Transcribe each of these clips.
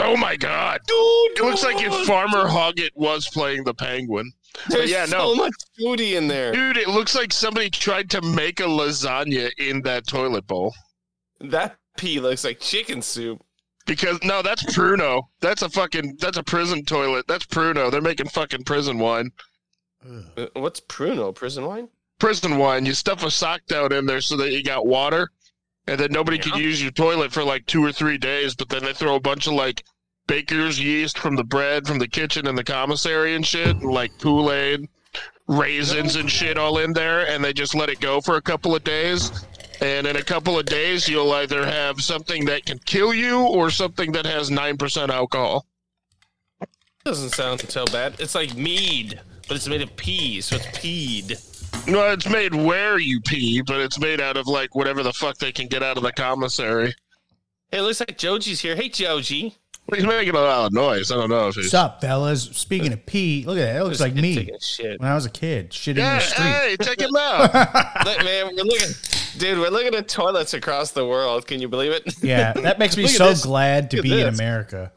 Oh my god, dude! It looks like if Farmer Hoggett was playing the penguin. But There's yeah, so no, much booty in there. dude, it looks like somebody tried to make a lasagna in that toilet bowl. That pee looks like chicken soup. Because no, that's Pruno. That's a fucking that's a prison toilet. That's Pruno. They're making fucking prison wine. Uh, What's Pruno? Prison wine? Prison wine. You stuff a sock down in there so that you got water, and then nobody can Yeah. use your toilet for like two or three days. But then they throw a bunch of like baker's yeast from the bread from the kitchen and the commissary and shit, and like Kool Aid, raisins and shit all in there, and they just let it go for a couple of days. And in a couple of days, you'll either have something that can kill you or something that has nine percent alcohol. Doesn't sound so bad. It's like mead, but it's made of pee, so it's peed. No, it's made where you pee, but it's made out of like whatever the fuck they can get out of the commissary. Hey, it looks like Joji's here. Hey, Joji. He's making a lot of noise. I don't know if he's. What's up, fellas? Speaking of pee, look at that. It looks like me shit. when I was a kid, shitting in the street. hey, check him out. Look, man, we're looking, dude. We're looking at toilets across the world. Can you believe it? Yeah, that makes me so this. glad to Look be in. America.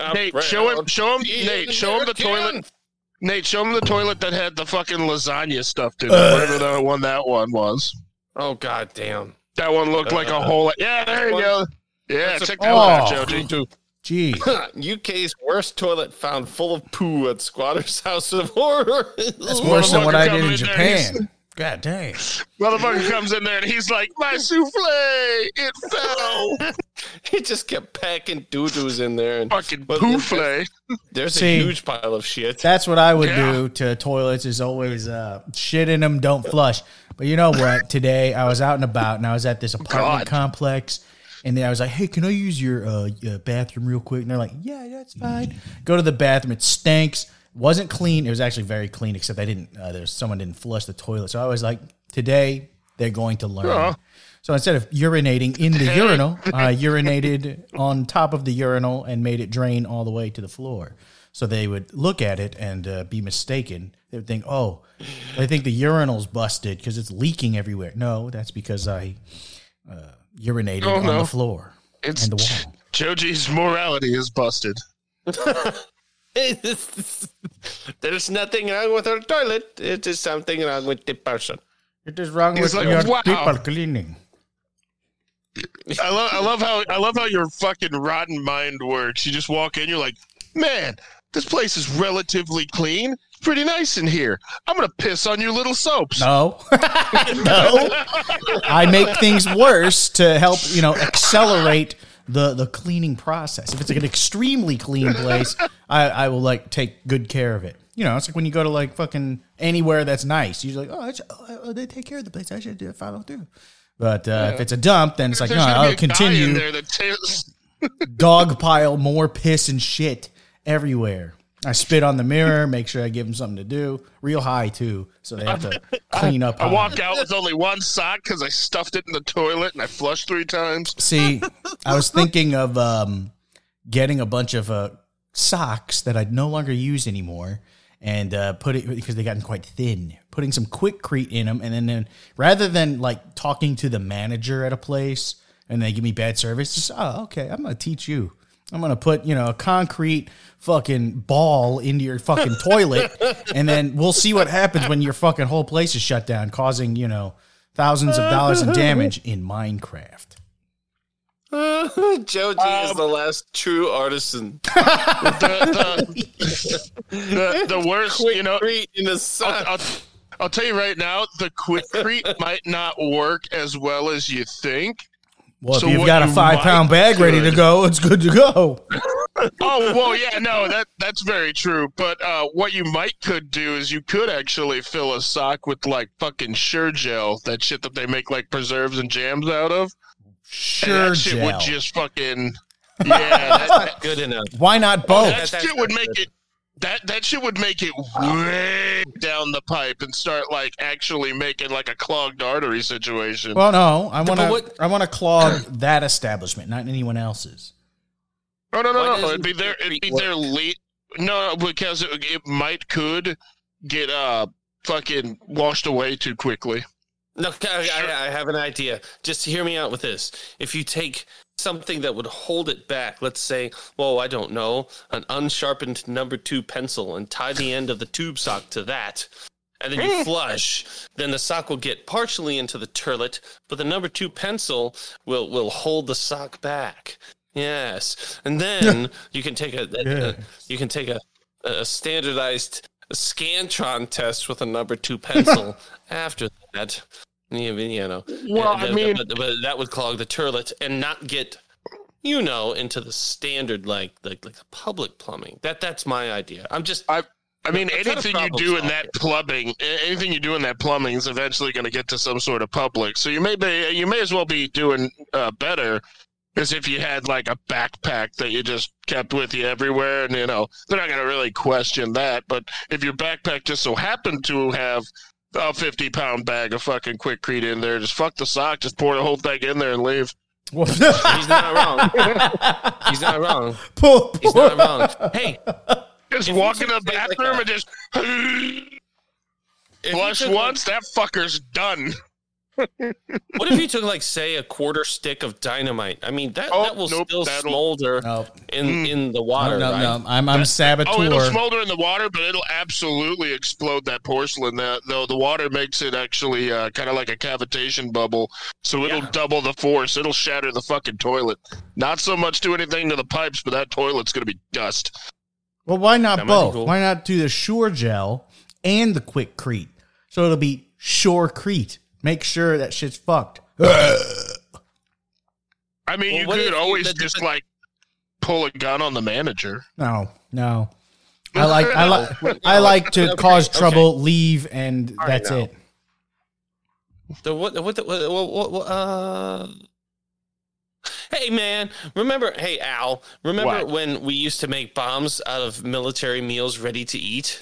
I'm Nate, show him, show him, Nate, show him the American. toilet. Nate, show him the toilet that had the fucking lasagna stuffed in it. Whatever the one that one was. Oh god damn. That one looked like a Uh, whole. Yeah, there you one- go. Yeah, That's a- check that one out, Oh. Joji. Gee, UK's worst toilet found full of poo at squatter's house of horror. that's worse than what I did in in there, Japan. God dang. Motherfucker comes in there and he's like, "My souffle, it fell." he just kept packing doo-doos in there, and fucking But- poufle. there's See, a huge pile of shit. That's what I would Yeah. do to toilets is always uh, shit in them, don't flush. But you know what? Today I was out and about and I was at this apartment God. complex. And then I was like, hey, can I use your uh, uh, bathroom real quick? And they're like, yeah, that's fine. Go to the bathroom. It stinks. Wasn't clean. It was actually very clean, except I didn't, uh, there's someone didn't flush the toilet. So I was like, today they're going to learn. Yeah. So instead of urinating in the urinal, I urinated on top of the urinal and made it drain all the way to the floor. So they would look at it and uh, be mistaken. They would think, "Oh, I think the urinal's busted because it's leaking everywhere." No, that's because I uh, urinated Oh, on no. the floor It's and the wall. Joji's morality is busted. There's nothing wrong with our toilet. It is something wrong with the person. It is wrong He's with like, your "Wow." people cleaning. I love, I love how, I love how your fucking rotten mind works. You just walk in, you're like, man, this place is relatively clean. It's pretty nice in here. I'm gonna piss on your little soaps. No, no. I make things worse to help you know accelerate the the cleaning process. If it's like an extremely clean place, I, I will like take good care of it. You know, it's like when you go to like fucking anywhere that's nice. You're like, oh, should- oh, they take care of the place. I should do a follow through. But uh, if it's a dump, then it's like, no, I'll a guy in continue dog pile more piss and shit everywhere. I spit on the mirror, make sure I give them something to do. Real high too, so they have to clean up. I walk out with only one sock because I stuffed it in the toilet and I flushed three times. See, I was thinking of um, getting a bunch of uh, socks that I'd no longer use anymore, and uh, put it because they gotten quite thin. Putting some Quikrete in them, and then, then rather than like talking to the manager at a place and they give me bad service, just oh okay, I'm gonna teach you. I'm gonna put you know a concrete fucking ball into your fucking toilet, and then we'll see what happens when your fucking whole place is shut down, causing you know thousands of dollars in damage in Minecraft. Joji is the last true artisan. The, the, the, the worst, Quick you know, in the I'll, sun. I'll, I'll tell you right now, the Quikrete might not work as well as you think. Well, So if you've got a you five pound bag ready to go, it's good to go. Oh well, yeah, no, that that's very true. But uh, what you might could do is you could actually fill a sock with like fucking Sure-Jell, that shit that they make like preserves and jams out of. Sure, that shit would just fucking yeah, that, that, Good enough. Why not both? that shit would make it. That that shit would make it way down the pipe and start like actually making like a clogged artery situation. well, no, I want to. I want to clog that establishment, not anyone else's. Oh no Why no no! It'd be their it'd be work? their lead. No, because it, it might could get uh fucking washed away too quickly. No, I, I, I have an idea. Just hear me out with this. If you take something that would hold it back, let's say, well, I don't know, an unsharpened number two pencil, and tie the end of the tube sock to that, and then you flush, then the sock will get partially into the turlet, but the number two pencil will will hold the sock back. Yes, and then you can take a, a- a- you can take a, a standardized scantron test with a number two pencil after that. You you know, Well, and I mean- but, but that would clog the turlet and not get, you know, into the standard like like like the public plumbing. That that's my idea. I'm just I I mean, I'm trying to anything you do in solve that plumbing, anything you do in that plumbing is eventually going to get to some sort of public. So you may be, you may as well be doing uh, better as if you had like a backpack that you just kept with you everywhere, and you know they're not going to really question that. But if your backpack just so happened to have a fifty pound bag of fucking Quikrete in there, just fuck the sock, just pour the whole thing in there and leave. he's not wrong. he's not wrong. Pull- He's not wrong. Hey, Just walk in the took things like bathroom and just if flush once, that fucker's done. What if you took like say a quarter stick of dynamite? I mean that Oh, that will nope, still that'll- smolder No, in in the water, no, right? no. I'm I'm saboteur. Oh, it'll smolder in the water, but it'll absolutely explode that porcelain. That though the water makes it actually uh, kind of like a cavitation bubble, so it'll Yeah. double the force. It'll shatter the fucking toilet. Not so much do anything to the pipes, but that toilet's gonna be dust. Well, why not That both? cool. Why not do the Sure-Jell and the Quikrete? So it'll be Sure Crete. Make sure that shit's fucked. I mean, Well, you could always the- the- just like pull a gun on the manager. No, no. I like I like I like to Okay, cause okay. trouble, leave, and right, that's now. it. The what? What? The, what, what, what? Uh. Hey man, remember? Hey Al, remember What? when we used to make bombs out of military meals ready to eat?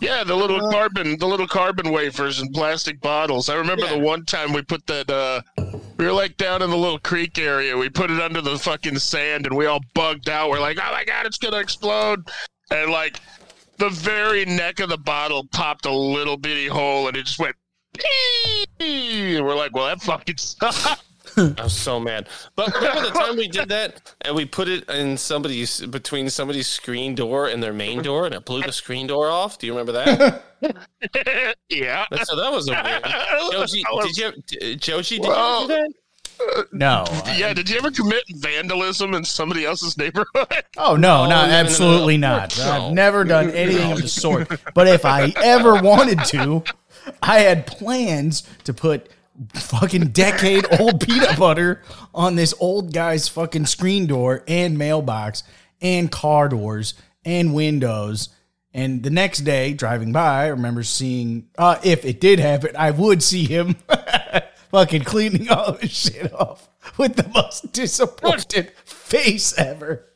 Yeah, the little carbon, the little carbon wafers and plastic bottles. I remember Yeah. the one time we put that. uh We were like down in the little creek area. We put it under the fucking sand, and we all bugged out. We're like, "Oh my god, it's gonna explode!" And like, the very neck of the bottle popped a little bitty hole, and it just went. "Pee!" And we're like, "Well, that fucking sucks." I was so mad. But remember the time we did that and we put it in somebody's between somebody's screen door and their main door, and it blew the screen door off. Do you remember that? yeah. So that was a weird. Joji, That did you? d- Joji, did Well, you do that? Uh, no. Yeah, did you ever commit vandalism in somebody else's neighborhood? Oh no, Oh, no, no, no, no, absolutely no. not. No. I've never done anything of the sort. But if I ever wanted to, I had plans to put fucking decade old peanut butter on this old guy's fucking screen door and mailbox and car doors and windows. And the next day, driving by, I remember seeing, uh, if it did happen, I would see him fucking cleaning all his shit off with the most disappointed face ever.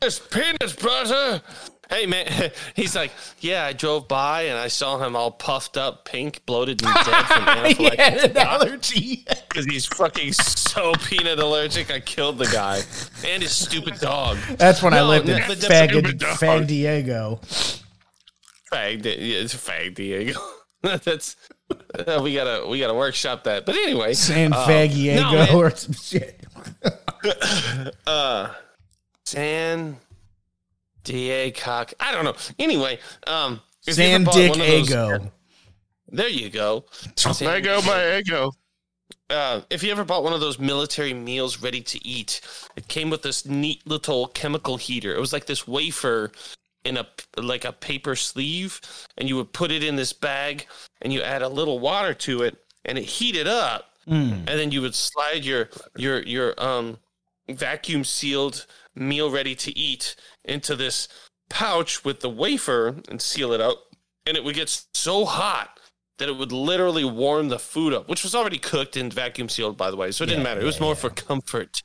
There's peanut butter. Hey man, he's like, yeah. I drove by and I saw him all puffed up, pink, bloated, and dead from he had an anaphylactic allergy. because he's fucking so peanut allergic. I killed the guy and his stupid dog. That's when I lived in no, Fag. Fag Diego. Fag, yeah, it's fag Diego. That's uh, we gotta we gotta workshop that. But anyway, San um, Fag no, or some shit. uh, San Diego. I don't know. Anyway, um, if you ever San bought Dick one of Ego. There you go. San- There go my ego. uh, if you ever bought one of those military meals ready to eat, it came with this neat little chemical heater. It was like this wafer in a like a paper sleeve, and you would put it in this bag, and you add a little water to it, and it heated up, Mm. and then you would slide your your your um vacuum sealed meal ready to eat into this pouch with the wafer and seal it up, and it would get so hot that it would literally warm the food up, which was already cooked and vacuum sealed, by the way. So it didn't matter. It was yeah, more yeah. for comfort.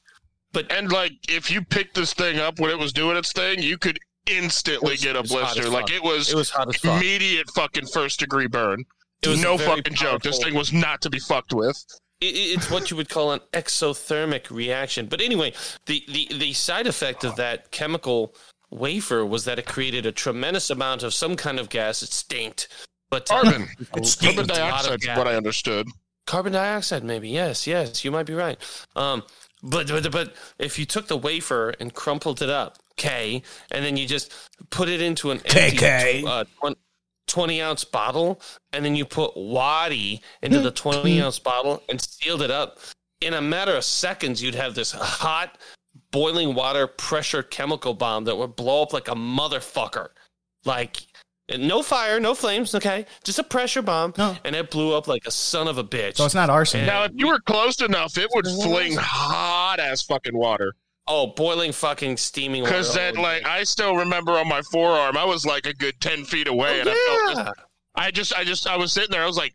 But and like, if you picked this thing up when it was doing its thing, you could instantly was- get a it was hot blister. Like it was, It was hot as fuck. immediate fucking first degree burn. It was no very fucking joke. This thing was not to be fucked with. It- it- it's what you would call an exothermic reaction. But anyway, the, the, the side effect of that chemical wafer was that it created a tremendous amount of some kind of gas. It stinked. But uh, Carbon. It's Carbon a lot of dioxide, is what I understood. carbon dioxide, maybe. Yes, yes, you might be right. Um, but but but if you took the wafer and crumpled it up, K, and then you just put it into an empty KK. uh, twen- 20 ounce bottle, and then you put Wadi into the 20 ounce bottle and sealed it up, in a matter of seconds, you'd have this hot, boiling water pressure chemical bomb that would blow up like a motherfucker. Like, no fire, no flames, okay? Just a pressure bomb. No. And it blew up like a son of a bitch. So it's not arson. Now, if you were close enough, it would fling hot ass fucking water. Oh, boiling fucking steaming water. Because then, Oh, like, I still remember on my forearm, I was like a good ten feet away, and I felt yeah. this, I just, I just, I was sitting there, I was like,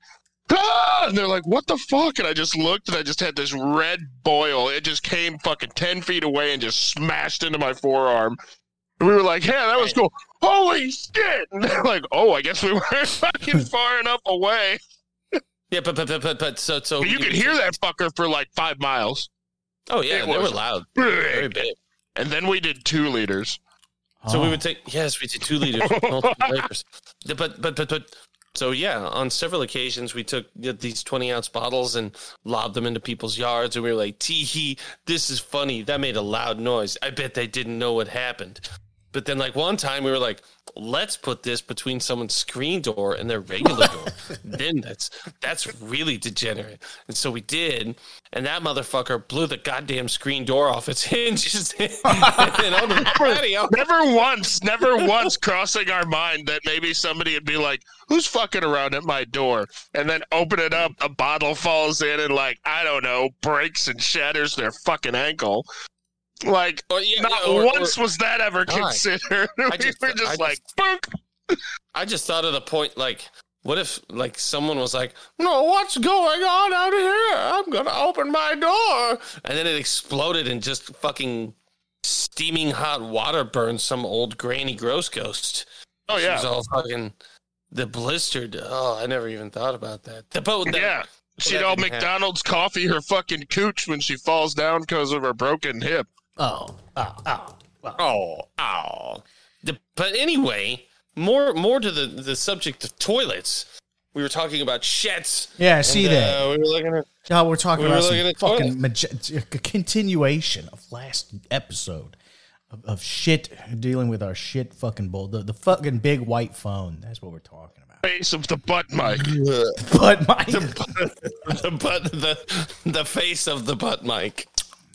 ah! and they're like, what the fuck? And I just looked, and I just had this red boil. It just came fucking ten feet away and just smashed into my forearm. And we were like, yeah, that was cool. Holy shit! And they're like, oh, I guess we weren't fucking far enough away. Yeah, but but but but, but so so But you could hear that fucker for like five miles. Oh yeah, It they were was loud, very Big. big. And then we did two liters. So we Oh. would take yes, we did two liters, multiple wafers. But but but but so yeah, on several occasions we took these twenty ounce bottles and lobbed them into people's yards, and we were like, "Tee hee, this is funny." That made a loud noise. I bet they didn't know what happened. But then, like one time, we were like, "Let's put this between someone's screen door and their regular door." then that's that's really degenerate. And so we did, and that motherfucker blew the goddamn screen door off its hinges and onto the patio. Never once, never once crossing our mind that maybe somebody would be like, "Who's fucking around at my door?" And then open it up, a bottle falls in, and like I don't know, breaks and shatters their fucking ankle. Like Or, yeah, not yeah, or- once or- was that ever God. considered. we just- were I just just- like, "Boink." I just thought of the point, like, what if, like, someone was like, "No, what's going on out here? I'm gonna open my door," and then it exploded and just fucking steaming hot water burned some old granny gross ghost. Oh yeah, She was all fucking the blistered. Oh, I never even thought about that. The boat, that, yeah. She'd all didn't happen. McDonald's coffee her fucking cooch when she falls down because of her broken hip. Oh, oh, oh. Well, Oh, ow. The, but anyway, more more to the the subject of toilets. We were talking about shits. yeah, I see and, that. uh, we were looking at Oh, we're talking we were about some looking at fucking maj- a continuation of last episode of, of shit dealing with our shit fucking bull. The, the fucking big white phone. That's what we're talking about. Face of the butt mic. But my, the butt the the face of the butt mic.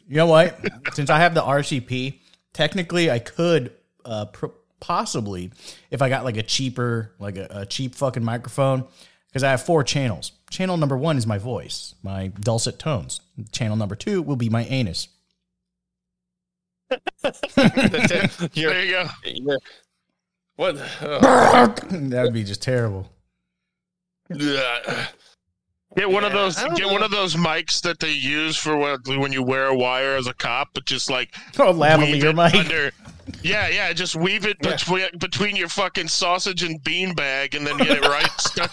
You know what? Since I have the RCP, technically I could uh, pr- possibly, if I got like a cheaper, like a, a cheap fucking microphone, because I have four channels. Channel number one is my voice, my dulcet tones. Channel number two will be my anus. You're, There you go. you're- what? oh. that would be just terrible. Ugh. Get one of Yeah, those. Get know. one of those mics that they use for when, when you wear a wire as a cop, but just like Oh, weave lavalier mic. under. Yeah, yeah. Just weave it Yeah. between between your fucking sausage and bean bag, and then get it right stuck.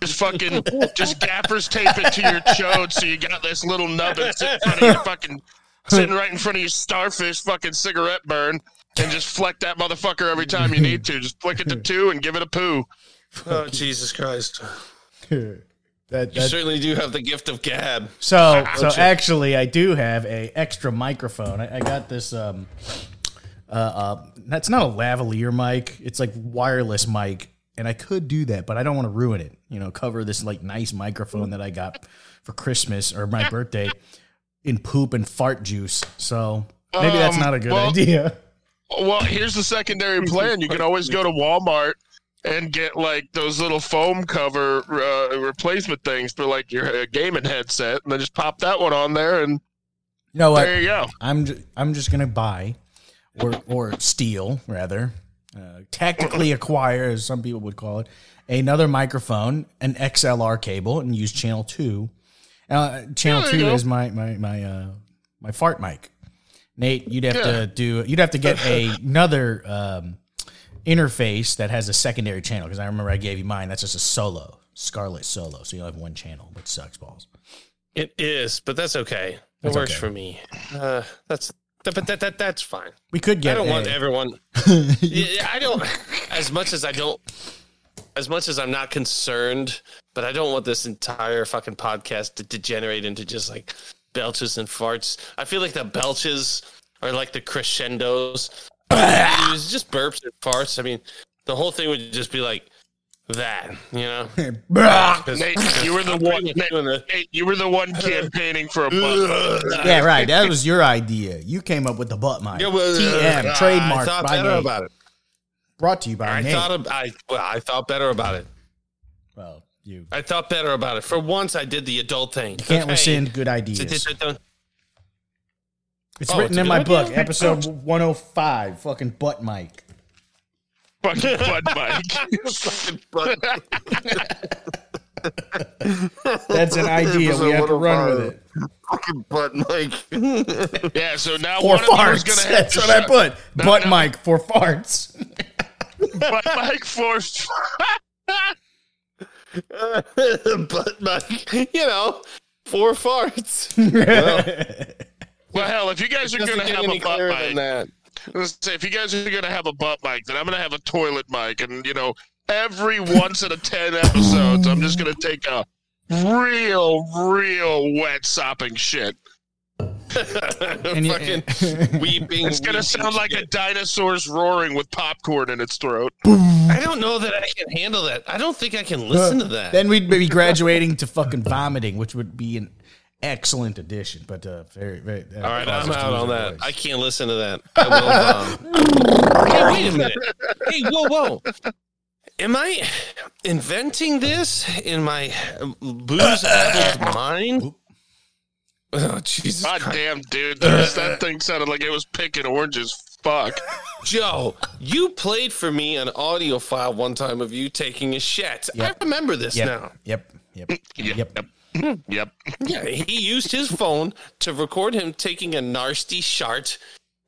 Just fucking, just gaffers tape it to your chode, so you got this little nubbin sitting in front of your fucking, sitting right in front of your starfish fucking cigarette burn, and just fleck that motherfucker every time you need to. Just flick it to two and give it a poo. oh Jesus Christ! That, You certainly do have the gift of gab. so so you? actually, I do have a extra microphone. I, I got this. Um, uh, uh, that's not a lavalier mic. It's like wireless mic, and I could do that, but I don't want to ruin it. You know, cover this like nice microphone that I got for Christmas or my birthday in poop and fart juice. So maybe that's Um, not a good well- idea. Well, here's the secondary plan. You can always go to Walmart and get like those little foam cover uh, replacement things for like your uh, gaming headset, and then just pop that one on there, and You know what? there you go. I'm ju- I'm just gonna buy, or or steal rather, uh, tactically acquire, as some people would call it, another microphone, an XLR cable, and use channel two. Uh, channel Yeah, two go. is my my my uh, my fart mic. Nate, you'd have Yeah. to do you'd have to get a, another um, interface that has a secondary channel because I remember I gave you mine. That's just a solo, Scarlett Solo, so you will have one channel, which sucks balls. It is, but that's okay. It works okay. for me. Uh, that's that, but that, that that's fine. We could get. I don't want everyone. Yeah, I don't. As much as I don't, as much as I'm not concerned but I don't want this entire fucking podcast to degenerate into just like belches and farts. I feel like the belches are like the crescendos. It's just burps and farts. I mean, the whole thing would just be like that, you know? 'Cause- Nate, you were the one. Nate, Nate, you were the one campaigning for a butt. yeah, right. That was your idea. You came up with the butt mic. Yeah, well, TM, I trademark thought by better Nate. about it. Brought to you by I Nate. thought ab- I well, I thought better about it. well, you I thought better about it. For once, I did the adult thing. can't Okay. rescind good So ideas. It's Oh, written it's in good my idea? book, episode 105, fucking butt mic. Fucking butt mic. Fucking butt. That's an idea. we have to run with it. Oh fucking butt mic. Yeah, so now For one of you is farts. gonna have That's to what I put. No, butt no. mic for farts. Butt mic for. butt mic. You know, four farts. Well, hell, if you guys are gonna have a butt mic, that. say if you guys are gonna have a butt mic, then I'm gonna have a toilet mic, and you know, every once in a ten episodes, I'm just gonna take a real, real wet sopping shit. And you- Fucking weeping. It's gonna weeping sound like a dinosaur's roaring with popcorn in its throat. I don't know that I can handle that. I don't think I can listen to that. Then we'd be graduating to fucking vomiting, which would be an excellent addition. But uh, very, very. All right, I'm out on that. I I, can't listen to that. I will. Um, hey, wait a minute. Hey, whoa, whoa. Am I inventing this in my booze-addled mind? Oh, Jesus God damn, dude, that, that thing sounded like it was picking oranges. Fuck. Joe, you played for me an audio file one time of you taking a shit. Yep. I remember this yep, now. yep, yep, Yep. yep. Yep. Yep. Yeah, he used his phone to record him taking a nasty shart,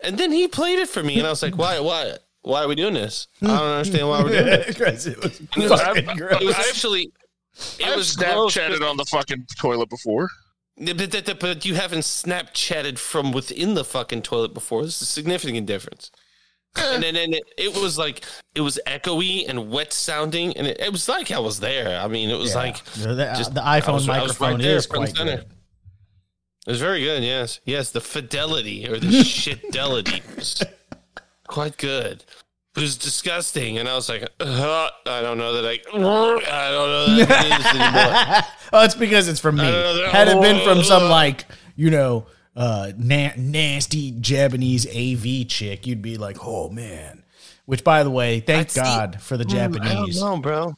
and then he played it for me, and I was like, "Why? Why? Why are we doing this? I don't understand why we're doing it." Because it was It was, fucking it was actually. It I've was gross, Snapchatted on the fucking toilet before. but, but, but- but you haven't Snapchatted from within the fucking toilet before. This is a significant difference. And then and it, it was like it was echoey and wet sounding, and it, it was like I was there. I mean, it was Yeah. like the, the- just- the iPhone was- microphone right there, is quite center. good. It was very good, yes. Yes, the fidelity or the shitdelity was quite good. It was disgusting, and I was like, uh, I don't know that I, I don't know that I can do this anymore. oh, it's because it's from me. I don't know that- Had it been from some like you know uh, na- nasty Japanese AV chick, you'd be like, oh man. Which, by the way, thank I'd see- God for the I don't Japanese know, bro. Right,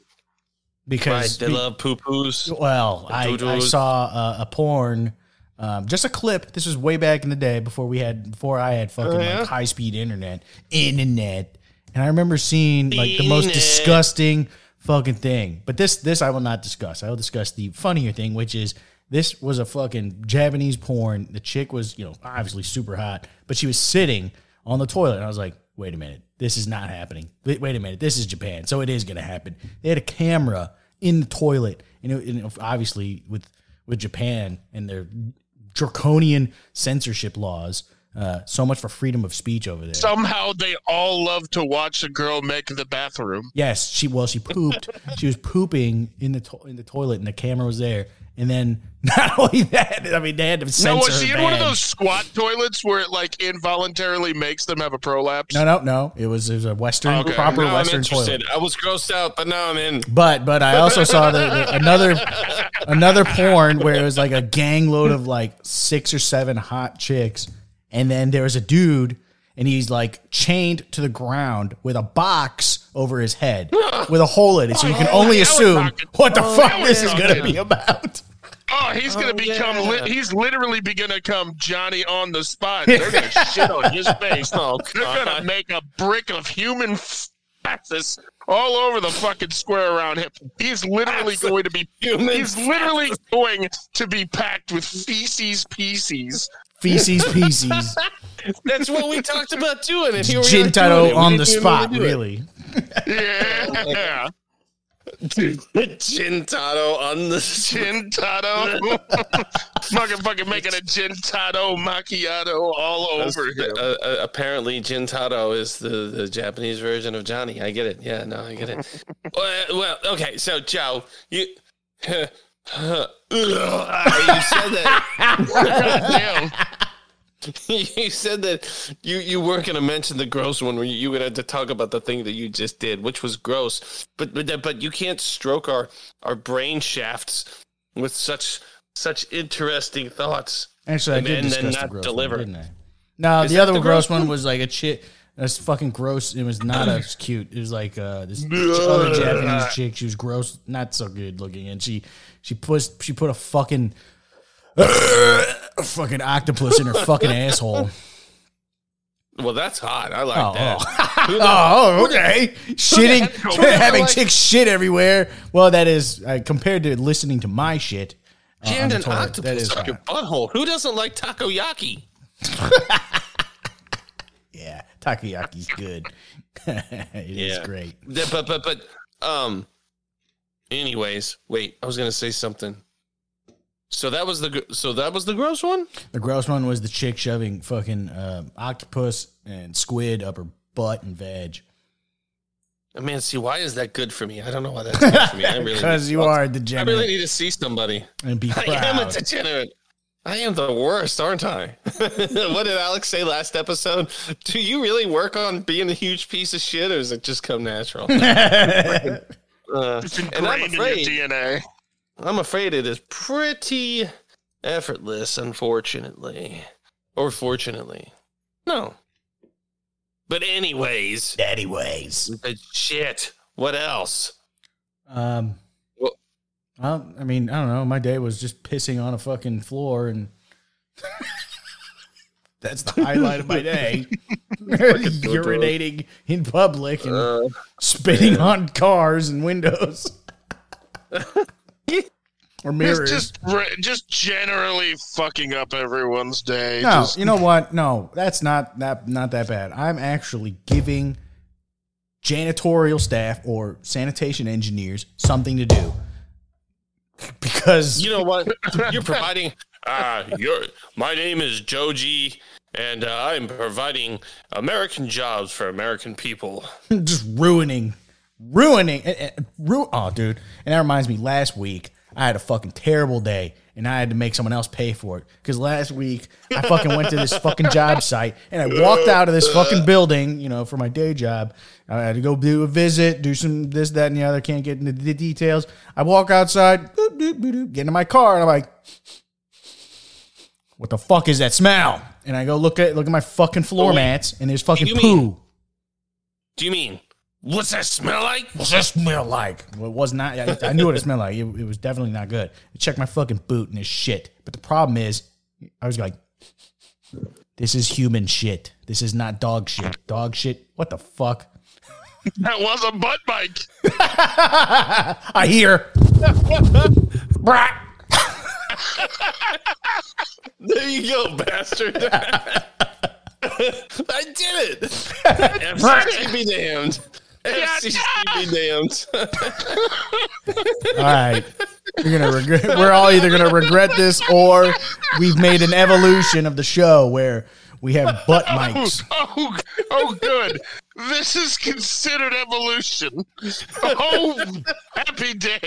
because they be- love poo poos. Well, I, I saw a, a porn, um, just a clip. This was way back in the day before we had before I had fucking Oh, yeah? like high speed internet, internet, and I remember seeing like the most disgusting fucking thing. But this this I will not discuss. I will discuss the funnier thing, which is this was a fucking Japanese porn. The chick was you know obviously super hot, but she was sitting on the toilet, and I was like, wait a minute, this is not happening. Wait, wait a minute, this is Japan, so it is going to happen. They had a camera in the toilet, and, it, and obviously with with Japan and their draconian censorship laws, uh, so much for freedom of speech over there. Somehow they all love to watch a girl make the bathroom. Yes, she well, she pooped. she was pooping in the to- in the toilet, and the camera was there. And then not only that, I mean, they had to censor No, was she her in one of those squat toilets where it like involuntarily makes them have a prolapse? No, no, no. It was it was a western, Okay. proper Now I'm western toilet. I was grossed out, but now I'm in. But but I also saw the, the- another another porn where it was like a gang load of like six or seven hot chicks, and then there was a dude, and he's like chained to the ground with a box over his head with a hole in it, so you can only assume what the fuck this is going to be about. Oh, he's gonna Oh, become. yeah. Li- he's literally be gonna come Johnny on the spot. They're gonna shit on his face. Oh, They're gonna make a brick of human feces all over the fucking square around him. He's literally That's a going to be. human He's literally going to be packed with feces pieces. Feces pieces. That's what we talked about doing, and here we are doing it. Gintaro We on the didn't even know spot, to do it. really. Yeah, Gintado on the gin tato. fucking fucking making a gin tato macchiato all over him. Uh, uh, apparently, Gintado is the, the Japanese version of Johnny. I get it. Yeah, no, I get it. well, well, okay. So, Joe, you you said that. Damn. you said that you, you weren't going to mention the gross one where you, you would have to talk about the thing that you just did, which was gross. But but but you can't stroke our our brain shafts with such such interesting thoughts. Actually, I And did then- discuss the not gross deliver. one, didn't I? No, Is the other the gross gross one one? was like a shit. That's fucking gross. It was not as cute. It was like uh, this other Japanese chick. She was gross, not so good looking, and she she put she put a fucking fucking octopus in her fucking asshole. Well, that's hot. I like Oh, that. The- Oh, okay. Shitting, who the hell having like- chicks shit everywhere. Well, that is uh, compared to listening to my shit. uh, Jammed an toilet, octopus that is up your butthole. Who doesn't like takoyaki? Yeah, takoyaki's good. it is Yeah. great. But but but um. Anyways, wait. I was gonna say something. So that was the gr- so that was the gross one. The gross one was the chick shoving fucking um, octopus and squid up her butt and veg. I mean, see, why is that good for me? I don't know why that's good for me. I really Because need- you are a I degenerate really need to see somebody. and be I am a degenerate. I am the worst, aren't I? what did Alex say last episode? Do you really work on being a huge piece of shit, or does it just come natural? Uh, It's and I'm ingrained in your DNA. I'm afraid it is pretty effortless, unfortunately, or fortunately. No. But anyways, Anyways. but shit. What else? Um, Well- well, I mean, I don't know. My day was just pissing on a fucking floor, and that's the highlight of my day. Urinating in public and Uh, spitting on cars and windows or mirrors. Just, just, just generally fucking up everyone's day. no, Just- you know what? No, that's not that not that bad. I'm actually giving janitorial staff or sanitation engineers something to do because you know what? You're providing. Uh, you're, my name is Joji, and uh, I'm providing American jobs for American people. just ruining, ruining. eh, ru- oh, dude. And that reminds me. Last week, I had a fucking terrible day, and I had to make someone else pay for it. Because last week, I fucking went to this fucking job site, and I walked out of this fucking building, you know, for my day job. I had to go do a visit, do some this, that, and the other. Can't get into the details. I walk outside, boop, boop, boop, get into my car, and I'm like. What the fuck is that smell? And I go look at look at my fucking floor mats, and there's fucking You poo. mean- Do you mean what's that smell like? What's that smell like? Well, it was not. I, I knew what it smelled like. It, it was definitely not good. I checked my fucking boot and it's shit. But the problem is, I was like, this is human shit. This is not dog shit. Dog shit. What the fuck? that was a butt bike. I hear. Brat. There you go, bastard. I did it. FCC be damned. FCC be damned. All right. We're gonna regret. We're all either gonna regret this or we've made an evolution of the show where we have butt oh, mics. Oh, oh, good. This is considered evolution. Oh, happy day.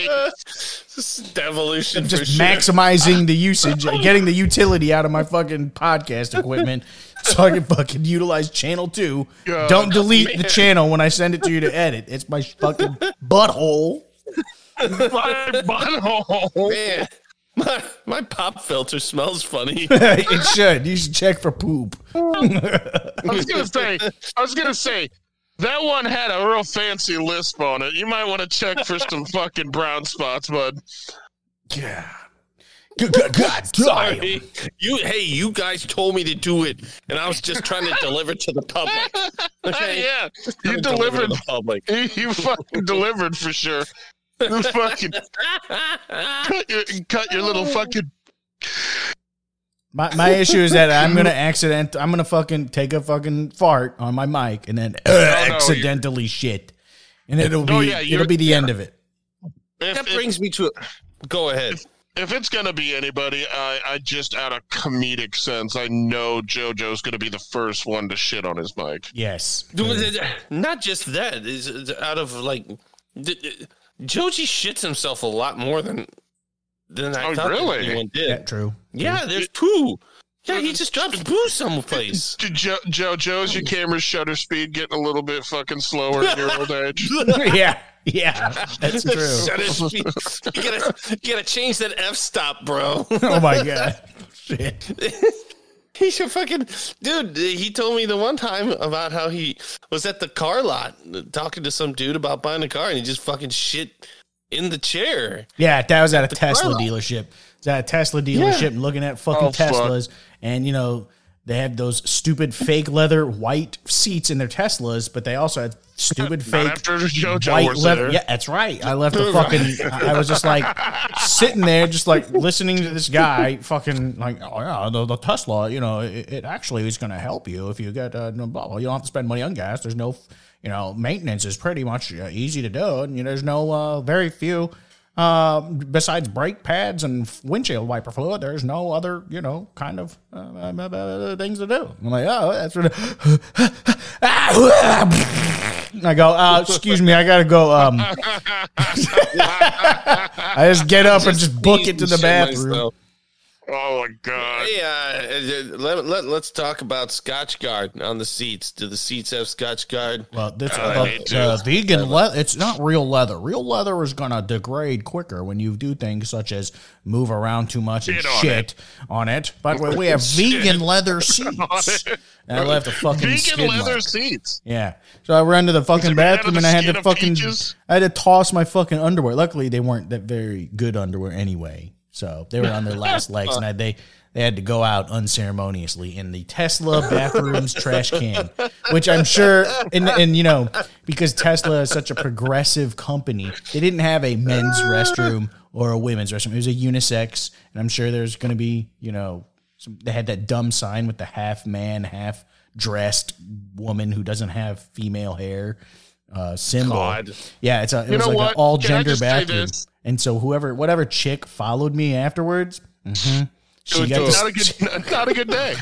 This is devolution for just sure. maximizing the usage, getting the utility out of my fucking podcast equipment so I can fucking utilize channel two. God, Don't delete the channel when I send it to you to edit. It's my fucking butthole. My butthole. Man, my, my pop filter smells funny. it should. You should check for poop. I was gonna say. I was gonna say. That one had a real fancy lisp on it. You might want to check for some fucking brown spots, bud. Yeah. God, God, God damn. Sorry. You hey, you guys told me to do it, and I was just trying to deliver to the public. Okay? yeah, you to deliver to delivered. the public. You, you fucking delivered for sure. You fucking cut your, cut your little fucking. My, my issue is that I'm gonna accident. I'm gonna fucking take a fucking fart on my mic and then uh, accidentally shit, and it'll be Oh, yeah, it'll be the end of it. If, That if, brings me to. Go ahead. if it's gonna be anybody, I, I just out of comedic sense, I know JoJo's gonna be the first one to shit on his mic. Yes. Not just that is out of like, d- d- Joji shits himself a lot more than than I Oh, thought that really? anyone did. Yeah, Yeah, there's poo. Yeah, he just drops poo someplace. Did Joe, Joe Joe's your camera's shutter speed getting a little bit fucking slower in your old age? yeah, yeah, that's true. Shutter speed. You gotta, you gotta change that f stop, bro. Oh my god. Shit. He should fucking dude. He told me the one time about how he was at the car lot talking to some dude about buying a car, and he just fucking shit in the chair. Yeah, that was at a Tesla dealership. It's at a Tesla dealership and looking at fucking Oh, fuck. Teslas, and you know they have those stupid fake leather white seats in their Teslas, but they also had stupid fake white leather. there. Yeah, that's right. I left the fucking. I was just like sitting there, just like listening to this guy, fucking like, oh yeah, the, the Tesla. You know, it, it actually is going to help you if you get uh, blah. You don't have to spend money on gas. There's no, you know, maintenance is pretty much uh, easy to do, and you know, there's no uh, very few. Uh, besides brake pads and windshield wiper fluid, there's no other, you know, kind of uh, uh, uh, things to do. I'm like, oh, that's what. I go, uh, excuse me, I gotta go. Um, I just get up and just book it to the bathroom. myself. Oh my god. Hey, uh, let, let, let's talk about Scotchgard on the seats. Do the seats have Scotchgard? Well, this Uh, the, me too. the vegan leather. It's not real leather. Real leather is gonna degrade quicker when you do things such as move around too much and Shit on shit on it. But we- we have vegan leather seats. And I left a fucking Vegan leather mark. seats. Yeah. So I ran to the fucking it made out of bathroom the and I had to fucking peaches? I had to toss my fucking underwear. Luckily they weren't that very good underwear anyway. So they were on their last legs and I, they they had to go out unceremoniously in the Tesla bathroom's trash can, which I'm sure and and you know, because Tesla is such a progressive company, they didn't have a men's restroom or a women's restroom. It was a unisex and I'm sure there's going to be, you know, some, they had that dumb sign with the half man, half dressed woman who doesn't have female hair uh, symbol. God. Yeah, it's a it You was like an all gender bathroom. And so whoever, whatever chick followed me afterwards, mhm, she got Not a this, good, not a good day.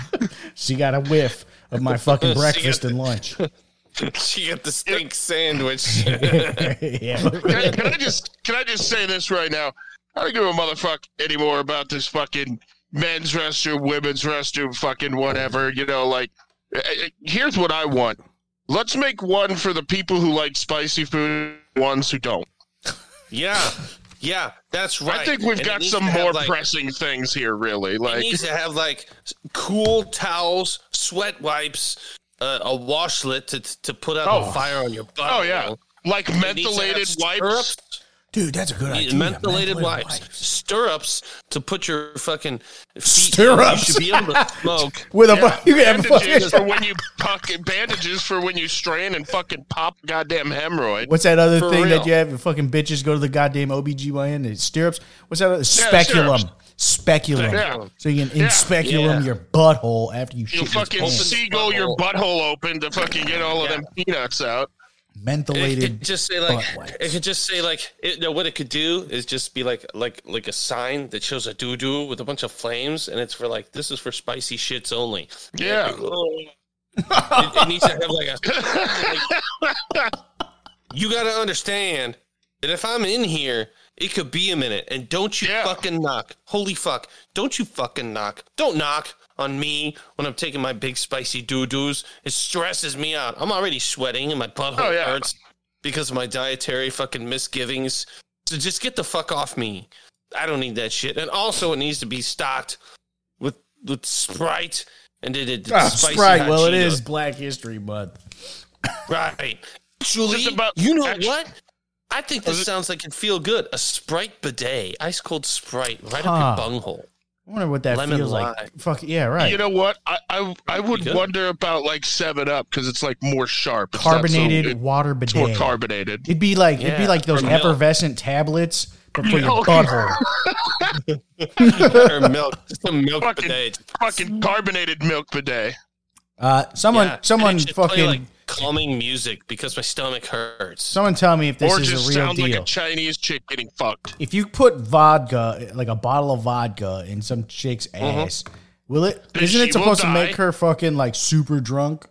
she got a whiff of my fucking breakfast and lunch. She got the steak sandwich. yeah, Can I, can I just can I just say this right now? I don't give a motherfuck anymore about this fucking men's restroom, women's restroom, fucking whatever. You know, like eh, eh, here's what I want. Let's make one for the people who like spicy food, ones who don't. yeah, yeah, that's right. I think we've And got some more like, pressing things here, really. It Like, needs to have like cool towels, sweat wipes, uh, a washlet to to put out Oh. the fire on your butt. oh yeah, like It needs to have mentholated wipes. Stirrups, dude, that's a good idea. mentholated Mentholated wipes, stirrups to put your fucking feet. Stirrups. You should be able to smoke. with a Yeah, you can have a bandages for when you fucking bandages for when you strain and fucking pop a goddamn hemorrhoid. What's that other For thing real. that you have? Fucking bitches go to the goddamn OBGYN, the stirrups. What's that? Other? Yeah, Speculum. stirrups. Speculum. Yeah. So you can in speculum Yeah. your butthole after you You shit your fucking pants. seagull your butthole open to fucking get all of them peanuts out. It Mentholated. could just say like it could just say like it, no, what it could do is just be like like like a sign that shows a doo doo with a bunch of flames, and it's for like this is for spicy shits only. Yeah. Oh. it, it needs to have like a. you got to understand that if I'm in here, it could be a minute, and don't you Yeah. fucking knock. Holy fuck! Don't you fucking knock. Don't knock on me when I'm taking my big spicy doo doos. It stresses me out. I'm already sweating, and my butthole Oh, yeah. hurts because of my dietary fucking misgivings. So just get the fuck off me. I don't need that shit. And also, it needs to be stocked with with Sprite and it, it Ah, spicy Sprite. Well, it Cheetos. is Black History Month. Right. Actually, Just about- you know actu- what? I think this sounds like it'd feel good. A Sprite bidet, ice cold Sprite, right Huh. up your bunghole. I wonder what that Lemon feels lime. like. Fuck yeah, right. You know what? I I, I would good. wonder about like Seven Up because it's like more sharp. It's not so- carbonated it- water it's more carbonated. It'd be like it'd be Yeah, like those or milk. effervescent tablets, but for your Milk. butthole. or milk, some milk Fucking- bidet. Fucking carbonated milk bidet. Uh, someone, Yeah, and someone, it should play, fucking, like calming music because my stomach hurts. someone, tell me if this or is just a real sound deal. like a Chinese chick getting fucked. if you put vodka, like a bottle of vodka, in some chick's Mm-hmm. ass, will it? Then Isn't it she will supposed to die. make her fucking like super drunk?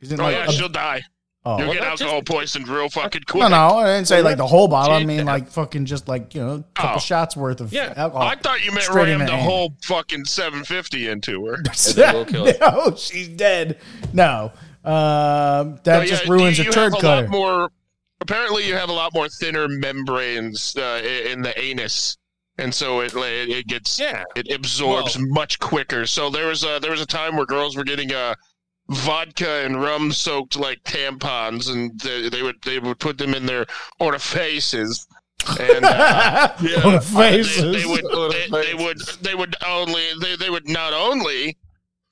Isn't Oh like yeah, a- she'll die. Oh, You'll Well, get not just- alcohol poisoned real fucking quick. no, no, I didn't say like the whole bottle. I mean like fucking just like you know, a couple Oh. shots worth of Yeah. alcohol. I thought you meant Straight in ram the the hand. whole fucking 750 into her. they will kill her. no, she's dead. No, um, that So, just yeah, ruins you, a you turd have cutter. lot more. Apparently, you have a lot more thinner membranes uh, in the anus, and so it it, it gets Yeah. it absorbs much quicker. So there was a there was a time where girls were getting uh, vodka and rum soaked like tampons, and they, they would they would put them in their orifices. And uh, yeah, On they, faces. they would they, they would they would only they, they would not only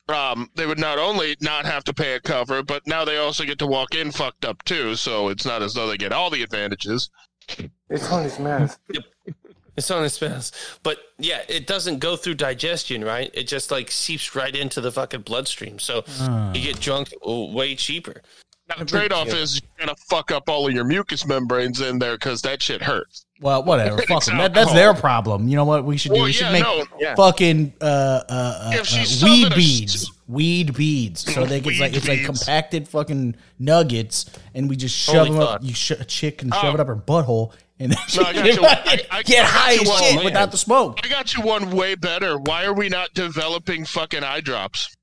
um they would not only not have to pay a cover, but now they also get to walk in fucked up too. So it's not as though they get all the advantages. It's on his mouth. It's on its mouth. But yeah, it doesn't go through digestion, right? It just like seeps right into the fucking bloodstream. So Ah. you get drunk way cheaper. Now, the trade off is you're gonna fuck up all of your mucus membranes in there because that shit hurts. Well, whatever. Fuck them. That, that's their problem. You know what we should do? Well, we should yeah, make no, yeah. fucking uh, uh, uh, uh, weed beads. Weed beads. So they get like it's like compacted fucking nuggets, and we just shove Holy them up. You sh- a chick and shove Oh. it up her butthole, and then she No, I got can you. I- I- get I high as shit man. without the smoke. I got you one way better. Why are we not developing fucking eye drops?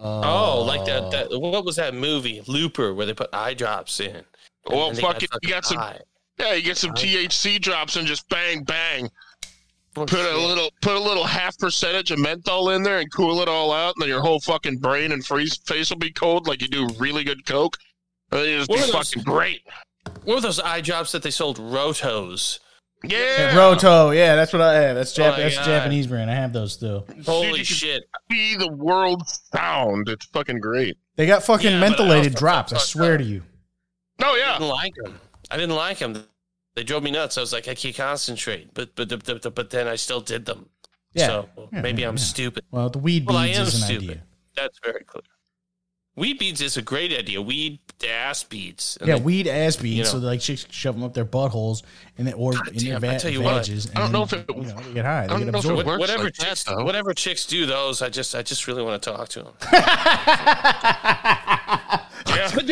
Oh, like that, uh, that. What was that movie, Looper, where they put eye drops in? Well, fuck it, you got some- eye. Yeah, you get some THC drops and just bang bang. Oh, Put a little put a little half percentage of menthol in there and cool it all out, and then your whole fucking brain and freeze face will be cold like you do really good coke. Then just What be those- fucking great. What were those eye drops that they sold? Rohtos. Yeah, Rohto, yeah, that's what I have. That's, Jap- Oh my that's a God. Japanese brand. I have those still. Holy shit! be the world's sound. It's fucking great. They got fucking Yeah, but I mentholated also- drops. I fuck swear up. to you. Oh I yeah, didn't like them. I didn't like them. They drove me nuts. I was like, I can't concentrate. But but but, but, but then I still did them. Yeah. So Yeah, maybe yeah, I'm yeah. stupid. Well, the weed Well, I beads am is an stupid. idea. That's very clear. Weed beads is a great idea. Weed ass beads. And Yeah, they- weed ass beads. you know. so like chicks shove them up their buttholes and then or in their damn, I tell you what, I don't know if it- you know, they get high. They don't get know if it works whatever like chicks, though. whatever chicks do those, I just I just really want to talk to them.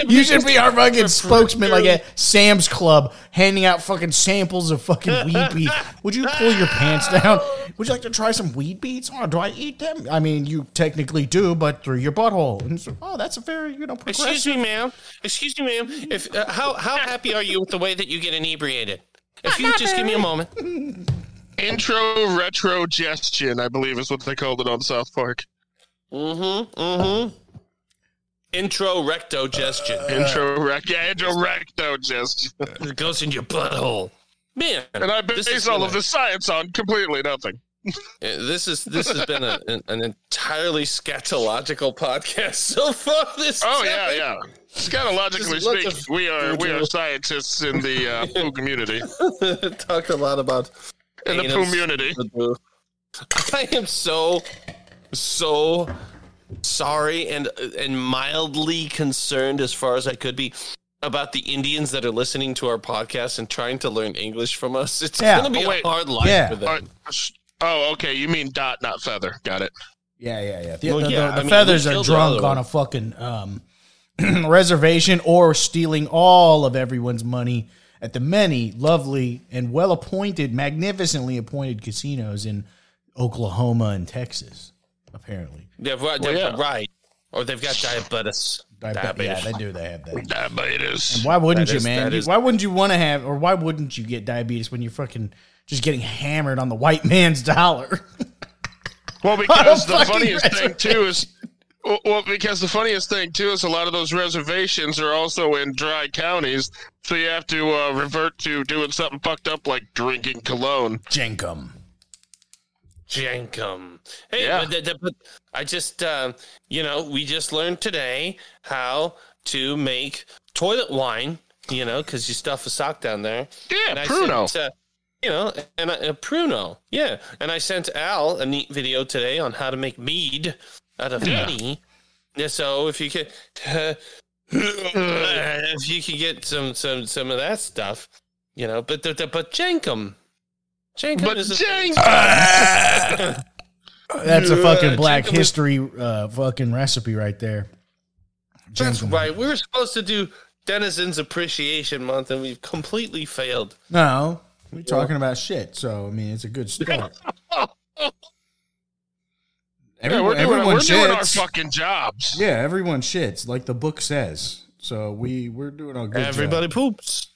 You should be our fucking spokesman, like at Sam's Club, handing out fucking samples of fucking weed beads. Would you pull your pants down? Would you like to try some weed beads? Oh, do I eat them? I mean, you technically do, but through your butthole. And so, oh, that's a very you know Excuse me, ma'am. Excuse me, ma'am. If uh, how how happy are you with the way that you get inebriated? If you just give me a moment. Intro retrogestion, I believe is what they called it on South Park. Mm-hmm. Mm-hmm. Intro recto gestion. Intro rec, yeah, intro recto gestion. It goes in your butthole. Man, And I base all of the science on completely nothing. uh, This is this has been a, an, an entirely scatological podcast so far. This Oh time. yeah, yeah. Scatologically speaking, of we are we are scientists in the uh, poo community. Talked a lot about In the poo community. I am so so sorry and and mildly concerned as far as I could be about the Indians that are listening to our podcast and trying to learn English from us. It's Yeah. gonna be Oh, a hard life Yeah. for them. Oh, okay. You mean dot, not feather. Got it. Yeah, yeah, yeah. The, Well, the- the- yeah, the I mean, feathers are killed drunk on a fucking um, reservation or stealing all of everyone's money at the many lovely and well appointed, magnificently appointed casinos in Oklahoma and Texas. Apparently, They're, right, Well, they're yeah. right. Or they've got diabetes. I bet- yeah, they do. They have that. Diabetes. Why wouldn't That you, is- man? You- is- why wouldn't you want to have, or why wouldn't you get diabetes when you're fucking just getting hammered on the white man's dollar? Well, because the funniest thing too is, well, well, because the funniest thing too is a lot of those reservations are also in dry counties, so you have to uh, revert to doing something fucked up like drinking cologne. Jenkem. Jankum. Hey, Yeah. but, but I just, um, you know, we just learned today how to make toilet wine, you know, because you stuff a sock down there. Yeah, And I Pruno. sent, uh, you know, and I- uh, Pruno, yeah. And I sent Al a neat video today on how to make mead out of Yeah. honey. Yeah, so if you could, uh, if you could get some some some of that stuff, you know, but the, the, but Jankum, Jankum but is a That's a fucking Black chicken with- History uh, fucking recipe right there. That's Gentlemen. right. We were supposed to do Denizens Appreciation Month, and we've completely failed. No, we're talking about shit. So I mean, it's a good start. Yeah, Everyone, we're doing, everyone we're doing our fucking jobs. yeah, everyone shits like the book says. So we we're doing a good Everybody job. poops.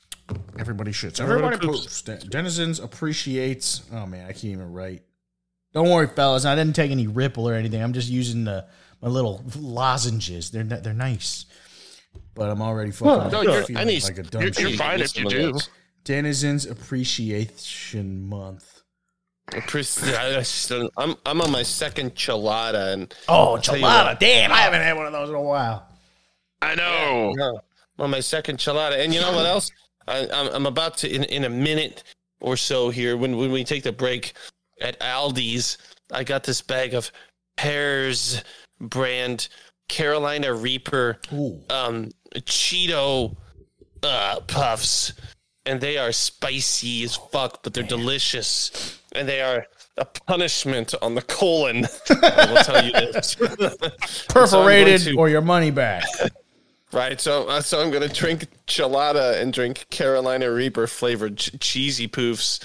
Everybody shits. Everybody Everybody poops. Den- Denizens appreciates. Oh man, I can't even write. Don't worry, fellas. I didn't take any ripple or anything. I'm just using the my little lozenges. They're they're nice. But I'm already fucking. No, you're- feeling I need- like a dumb You're, you're fine if you do. Denizens Appreciation Month. Appre- I'm I'm on my second chelada, and Oh, tell chelada. Damn, I haven't had one of those in a while. I know. Yeah, I'm on my second chelada. And you know what else? I, I'm, I'm about to in, in a minute or so here when when we take the break at Aldi's. I got this bag of Pears brand Carolina Reaper Ooh. um Cheeto uh puffs and they are spicy as fuck but they're delicious and they are a punishment on the colon I will tell you this Perforated So to- or your money back. Right so uh, so I'm gonna drink chelada and drink Carolina Reaper flavored ch- cheesy poofs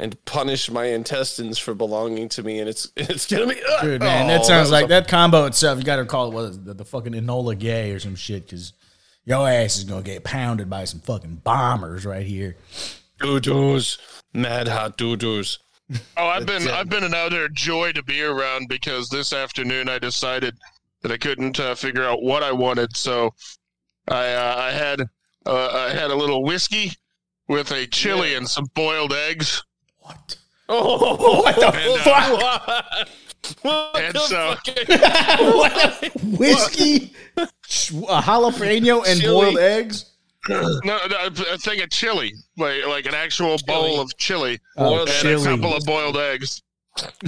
and punish my intestines for belonging to me and it's it's gonna be uh, Dude, man, oh, that sounds was like a- that combo itself. You got to call it what is it, the, the fucking Enola Gay or some shit because your ass is gonna get pounded by some fucking bombers right here. doo-doos mad hot doo-doos Oh, I've been. I've been an utter joy to be around because this afternoon I decided that I couldn't uh, figure out what I wanted, so I uh, I had uh, I had a little whiskey with a chili and some boiled eggs. What? Oh, what the fuck? What And the so- fuck? Whiskey, ch- a jalapeno, and Chili. boiled eggs. No, no, a thing of chili, like like an actual bowl of chili Oh, and chili. a couple of boiled eggs.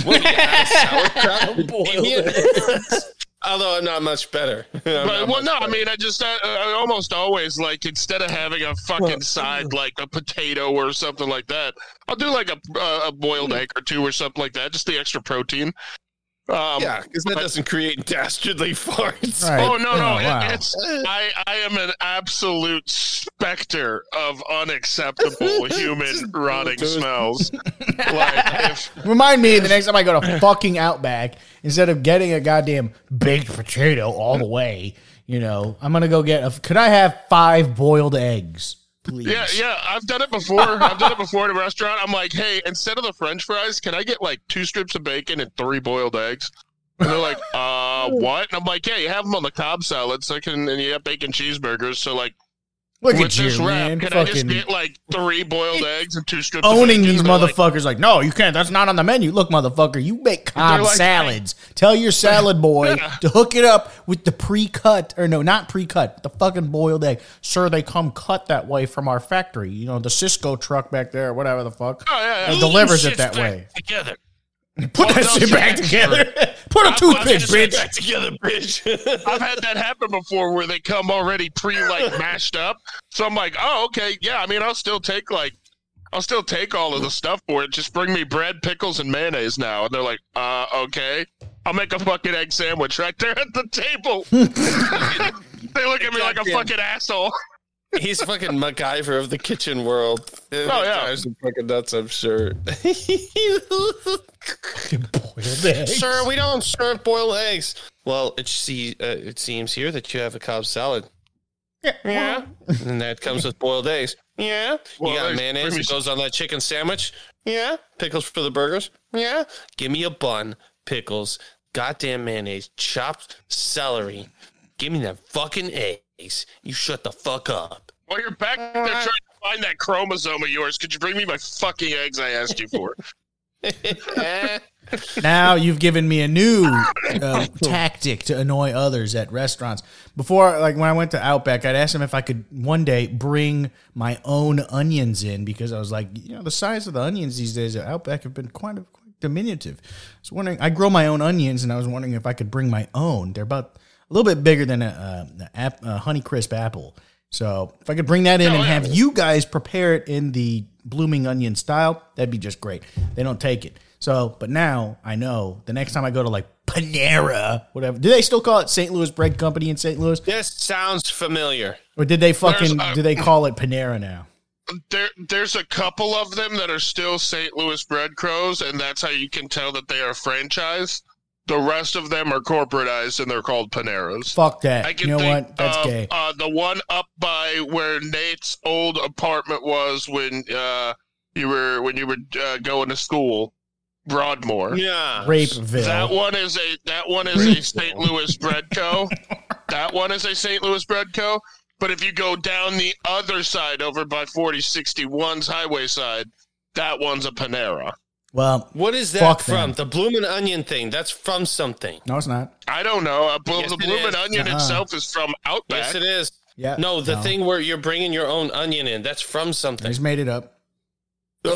What, you add sauerkraut? Boiled eggs. Although I'm not much better. But, not well, much no, I mean, I just I, I almost always like instead of having a fucking side like a potato or something like that, I'll do like a a, a boiled egg or two or something like that, just the extra protein. Um, yeah, because that doesn't create dastardly farts. Right. Oh no, no! Oh, it- wow. it's I. I am an absolute specter of unacceptable human rotting smells. like if Remind me the next time I go to fucking Outback, instead of getting a goddamn baked potato all the way, you know, I'm gonna go get. A, could I have five boiled eggs, please? Yeah, yeah, I've done it before. I've done it before at a restaurant. I'm like, hey, instead of the French fries, can I get like two strips of bacon and three boiled eggs? And they're like, uh, what? And I'm like, yeah, you have them on the Cobb salad, so I can, and you have bacon cheeseburgers. So like, Look with at you, wrap, man. can I just Fucking get like three boiled eggs and two strips? of owning these They're like, motherfuckers. Like, no, you can't. That's not on the menu. Look, motherfucker, you make Cobb like, salads. Tell your salad boy Yeah. to hook it up with the pre-cut, or no, not pre-cut, the fucking boiled egg. Sir, they come cut that way from our factory. You know, the Sysco truck back there, whatever the fuck. Oh yeah, It yeah. delivers it that way. Together. Put Well, that no, shit back together. Put a I'm toothpick, bitch. Back together, bitch. I've had that happen before where they come already pre like mashed up. So I'm like, oh, okay, yeah. I mean, I'll still take like, I'll still take all of the stuff for it. Just bring me bread, pickles, and mayonnaise now. And they're like, uh, okay. I'll make a fucking egg sandwich right there at the table. they look at me like a fucking asshole. He's fucking MacGyver of the kitchen world. Oh yeah. drives him fucking nuts. I'm sure. Boiled eggs. Sir, we don't serve boiled eggs. Well, it see, uh, it seems here that you have a Cobb salad. Yeah, yeah. and that comes with boiled eggs. Yeah, Boiled you got mayonnaise bring that goes on that chicken sandwich. Yeah, pickles for the burgers. Yeah, give me a bun, pickles, goddamn mayonnaise, chopped celery. Give me that fucking eggs. You shut the fuck up. While you're back there trying to find that chromosome of yours, could you bring me my fucking eggs I asked you for? Now you've given me a new uh, tactic to annoy others at restaurants. Before, like when I went to Outback, I'd ask them if I could one day bring my own onions in because I was like, you know, the size of the onions these days at Outback have been quite, quite diminutive. I was wondering, I grow my own onions, and I was wondering if I could bring my own. They're about a little bit bigger than a, a, a, a Honeycrisp apple. So if I could bring that in Oh, and yeah. have you guys prepare it in the blooming onion style, that'd be just great. They don't take it. So, but now I know the next time I go to like Panera, whatever. Do they still call it St. Louis Bread Company in St. Louis, This sounds familiar. or did they fucking a- do they call it Panera now? There, there's a couple of them that are still St. Louis Bread Crows, and that's how you can tell that they are franchised. The rest of them are corporatized, and they're called Paneras. Fuck that. I You know think what? That's of, gay. Uh, the one up by where Nate's old apartment was when uh, you were when you were uh, going to school, Broadmoor. Yeah. Rapeville. That one is a that one is a St. Louis Bread Co. That one is a St. Louis Bread Co. But if you go down the other side over by 4061's highway side, that one's a Panera. Well, What is that Fuck from? them. The bloomin' onion thing. That's from something. no, it's not. I don't know. Uh, bl- Yes, the it Bloomin' is. Onion Uh-uh. itself is from Outback. Yes, it is. Yeah. No, the thing where you're bringing your own onion in. That's from I something. just made it up. Uh,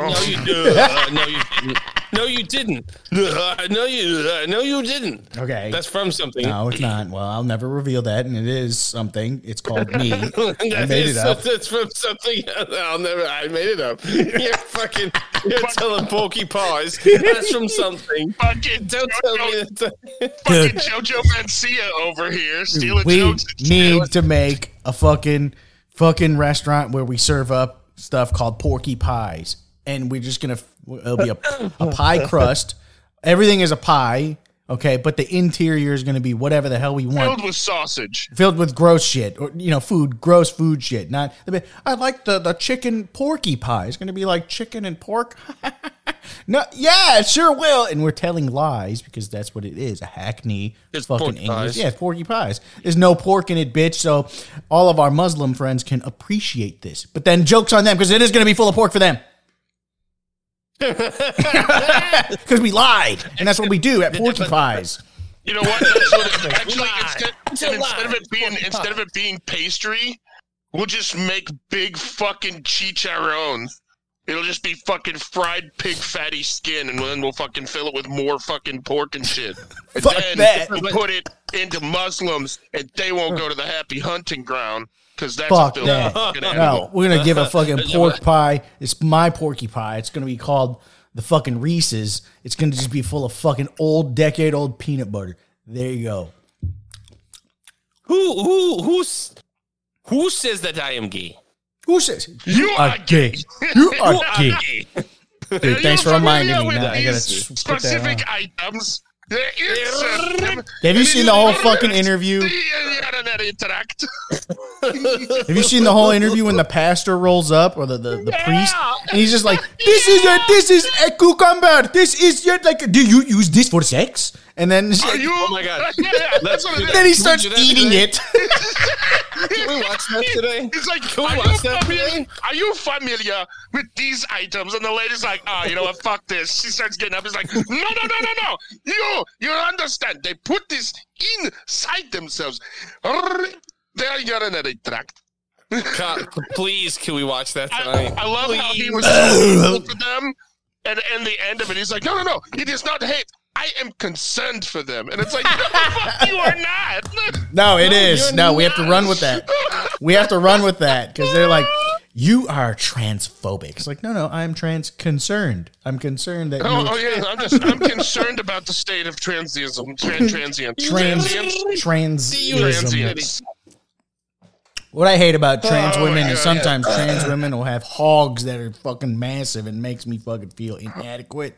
no, you do. Uh, no, you didn't. No, you didn't. Uh, no, you. Uh, no, you didn't. Okay. That's from something. no, it's not. Well, I'll never reveal that, and it is something. It's called me. I made is- it up. That's from something. I'll never. I made it up. You're fucking. You're telling Porky Pies. That's from something. Fucking Don't tell me. Jojo, That. fucking Jojo Mencia over here stealing we jokes. and need to make a fucking fucking restaurant where we serve up stuff called porky pies, and we're just gonna it'll be a, a pie crust. Everything is a pie, okay, but the interior is gonna be whatever the hell we want. filled with sausage. filled with gross shit or you know food gross food shit not i like the the chicken porky pie it's gonna be like chicken and pork no yeah it sure will and we're telling lies because that's what it is a hackney It's fucking english pies. yeah porky pies there's no pork in it bitch so all of our muslim friends can appreciate this but then jokes on them because it is gonna be full of pork for them because we lied and that's what we do at porky pies You know what? That's what it, actually Lie. instead, It's a and instead of it being instead of it being pastry, we'll just make big fucking chicharrones. It'll just be fucking fried pig fatty skin, and then we'll fucking fill it with more fucking pork and shit. And Fuck then that. we'll put it into Muslims, and they won't go to the happy hunting ground because that's Fuck a filthy that. fucking No, we're gonna give a fucking pork pie. It's my porky pie. It's gonna be called the fucking Reese's. It's gonna just be full of fucking old, decade old peanut butter. There you go. Who who who's who says that I am gay? Who says You are gay? You are gay, gay. dude. Thanks for reminding me. with Now I gotta these put that on. specific items. There is a- Have you seen the whole fucking interview? Have you seen the whole interview when the pastor rolls up or the, the, the priest and he's just like, "This is a this is a cucumber. This is your like. Do you use this for sex?" And then Are you? Oh my God. Yeah, that's what it is. then he starts eating today? it. Can we watch that today? He's like, Can we are you, watch that familiar, today? are you familiar with these items? And the lady's like, oh, you know what? Fuck this. She starts getting up. He's like, no, no, no, no, no. You, you understand. They put this inside themselves. Their urinary tract. Ca- Please, can we watch that tonight? I love how he was so hateful to them. And and the end of it, he's like, no, no, no. It is not hate. I am concerned for them. And it's like, no, fuck you are not. No, it is. you're No, we have to run with that. We have to run with that because they're like, you are transphobic. It's like, no, no, I'm trans concerned. I'm concerned that Oh, oh yeah, I'm just I'm concerned about the state of transism, tran, transient, trans transient, transism. transients. What I hate about trans Oh, women my is sometimes trans women will have hogs that are fucking massive and makes me fucking feel inadequate.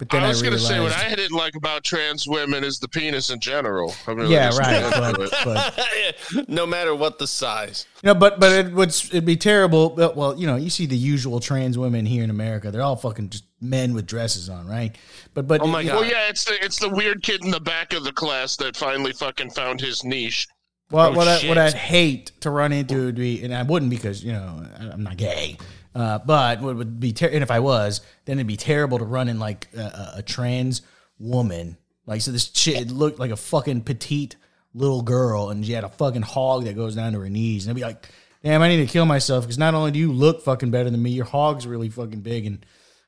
But then I, I was gonna say what I didn't like about trans women is the penis in general. I'm really yeah, right. But, but no matter what the size. You know, but but it would it'd be terrible. But, well, you know, you see the usual trans women here in America. They're all fucking just men with dresses on, right? But but Oh my God. Well, yeah, it's the it's the weird kid in the back of the class that finally fucking found his niche. What Oh, what I, what I'd hate to run into would be, and I wouldn't because you know I'm not gay. Uh, but what would be, ter- and if I was, then it'd be terrible to run in like a, a, a trans woman. Like so, this shit looked like a fucking petite little girl, and she had a fucking hog that goes down to her knees, and I'd be like, damn, I need to kill myself because not only do you look fucking better than me, your hog's really fucking big, and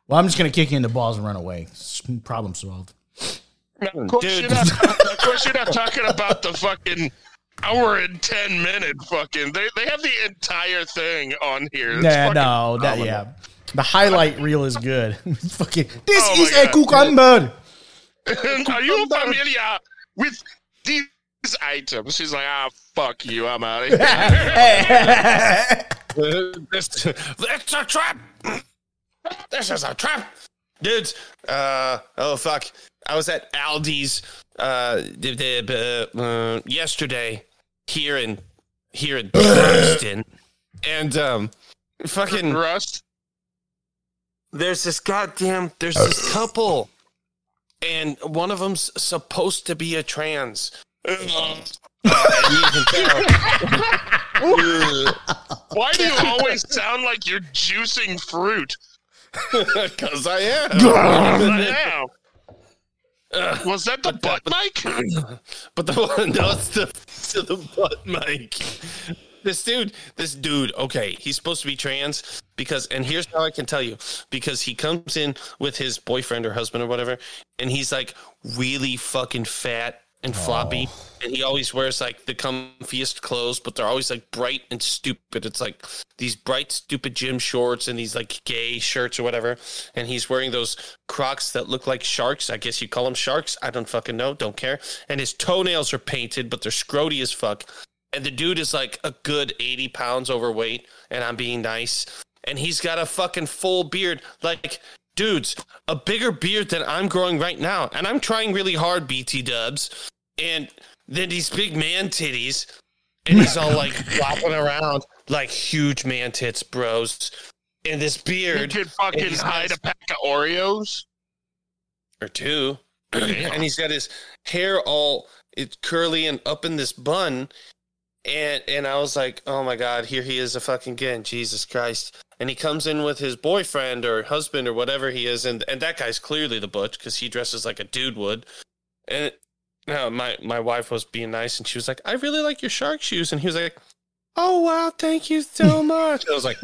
well, I'm just gonna kick you in the balls and run away. Problem solved. Of course, Dude. you're not, of course, you're not talking about the fucking hour and ten minute fucking. They they have the entire thing on here. It's Yeah, fucking no, that yeah. The highlight reel is good. Fucking, this Oh my is a cucumber. Are you familiar with these items? She's like, ah, fuck you, I'm out of here. this, it's a trap. This is a trap, dudes. Uh oh fuck! I was at Aldi's uh, the, the, uh, yesterday here in here in Boston, and um, fucking Rust. there's this goddamn there's this couple, and one of them's supposed to be a trans. and you can tell. Why do you always sound like you're juicing fruit? Because I am. Damn. Was that the butt mic? But the one, no, it's the, to the butt mic. This dude, this dude, okay, he's supposed to be trans because, and here's how I can tell you because he comes in with his boyfriend or husband or whatever, and he's like really fucking fat and floppy, oh. and he always wears like the comfiest clothes, but they're always like bright and stupid. It's like these bright, stupid gym shorts and these like gay shirts or whatever, and he's wearing those Crocs that look like sharks. I guess you call them sharks. I don't fucking know. Don't care. And his toenails are painted, but they're scroty as fuck. And the dude is like a good 80 pounds overweight, and I'm being nice. And he's got a fucking full beard. Like, dudes, a bigger beard than I'm growing right now. And I'm trying really hard, BT dubs. And then these big man titties. And he's all like flopping around like huge man tits, bros. And this You beard could fucking hide a pack of Oreos. or two. and he's got his hair all it's curly and up in this bun. And and I was like, oh my god, here he is a fucking again, Jesus Christ. And he comes in with his boyfriend or husband or whatever he is, and and that guy's clearly the butch because he dresses like a dude would. And no, my my wife was being nice, and she was like, I really like your shark shoes, and he was like, Oh wow, thank you so much. I was like,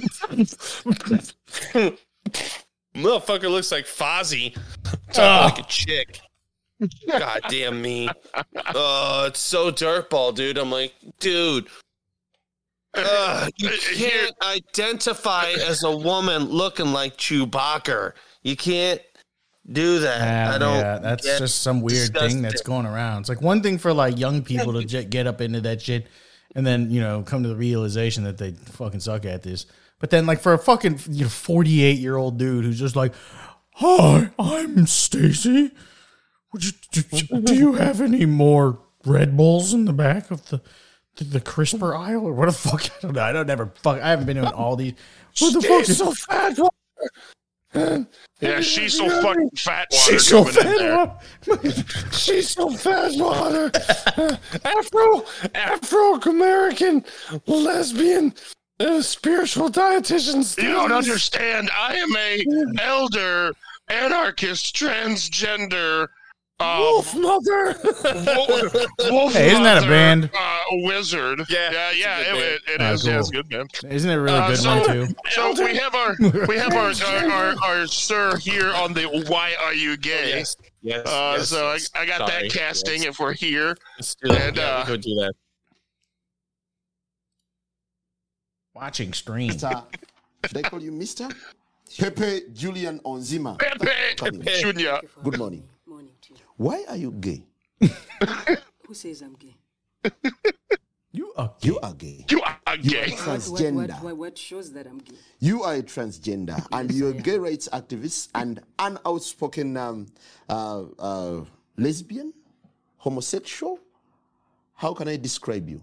motherfucker looks like Fozzie, talking ah. like a chick. God damn me. Oh, it's so dirtball, dude. I'm like, dude. Ugh, you can't identify as a woman looking like Chewbacca. You can't do that. Yeah, I don't. yeah, that's just some weird thing that's going around. It's like one thing for like young people to j- get up into that shit, and then you know come to the realization that they fucking suck at this. But then like for a fucking you know forty eight year old dude who's just like, "Hi, I'm Stacy. Would you do, do you have any more Red Bulls in the back of the the, the crisper aisle or what the fuck? I don't know. I don't ever fuck. I haven't been in all these. What the fuck is so fat? Yeah, she's so fucking fat. Water She's so coming in there. fat. She's so fat, water. Afro Afro American lesbian uh, spiritual dietitian. You don't understand. I am a elder anarchist transgender um, Wolf mother. wolf, wolf Hey, isn't that a band? Uh, wizard. Yeah, yeah, it's yeah. good It, it Ah, is. Yeah, cool. it's a good man. Isn't it a really Uh, good so, one too? so we have our we have our our, our, our sir here on the Why Are You Gay? Yes. Yes. Uh, yes, so yes. I, I got Sorry. that casting Yes. if we're here. Let's do that. And, yeah, uh, we do that. Watching stream. Mr. Should I call you Mr. Pepe Julian Onziema. Pepe Junior. Good morning. Morning to you. Why are you gay? Who says I'm gay? You are You are gay. You are gay. What, what, Transgender. what, what, what shows that I'm gay? You are a transgender and you're a gay rights activist and an outspoken um, uh, uh, lesbian, homosexual. How can I describe you?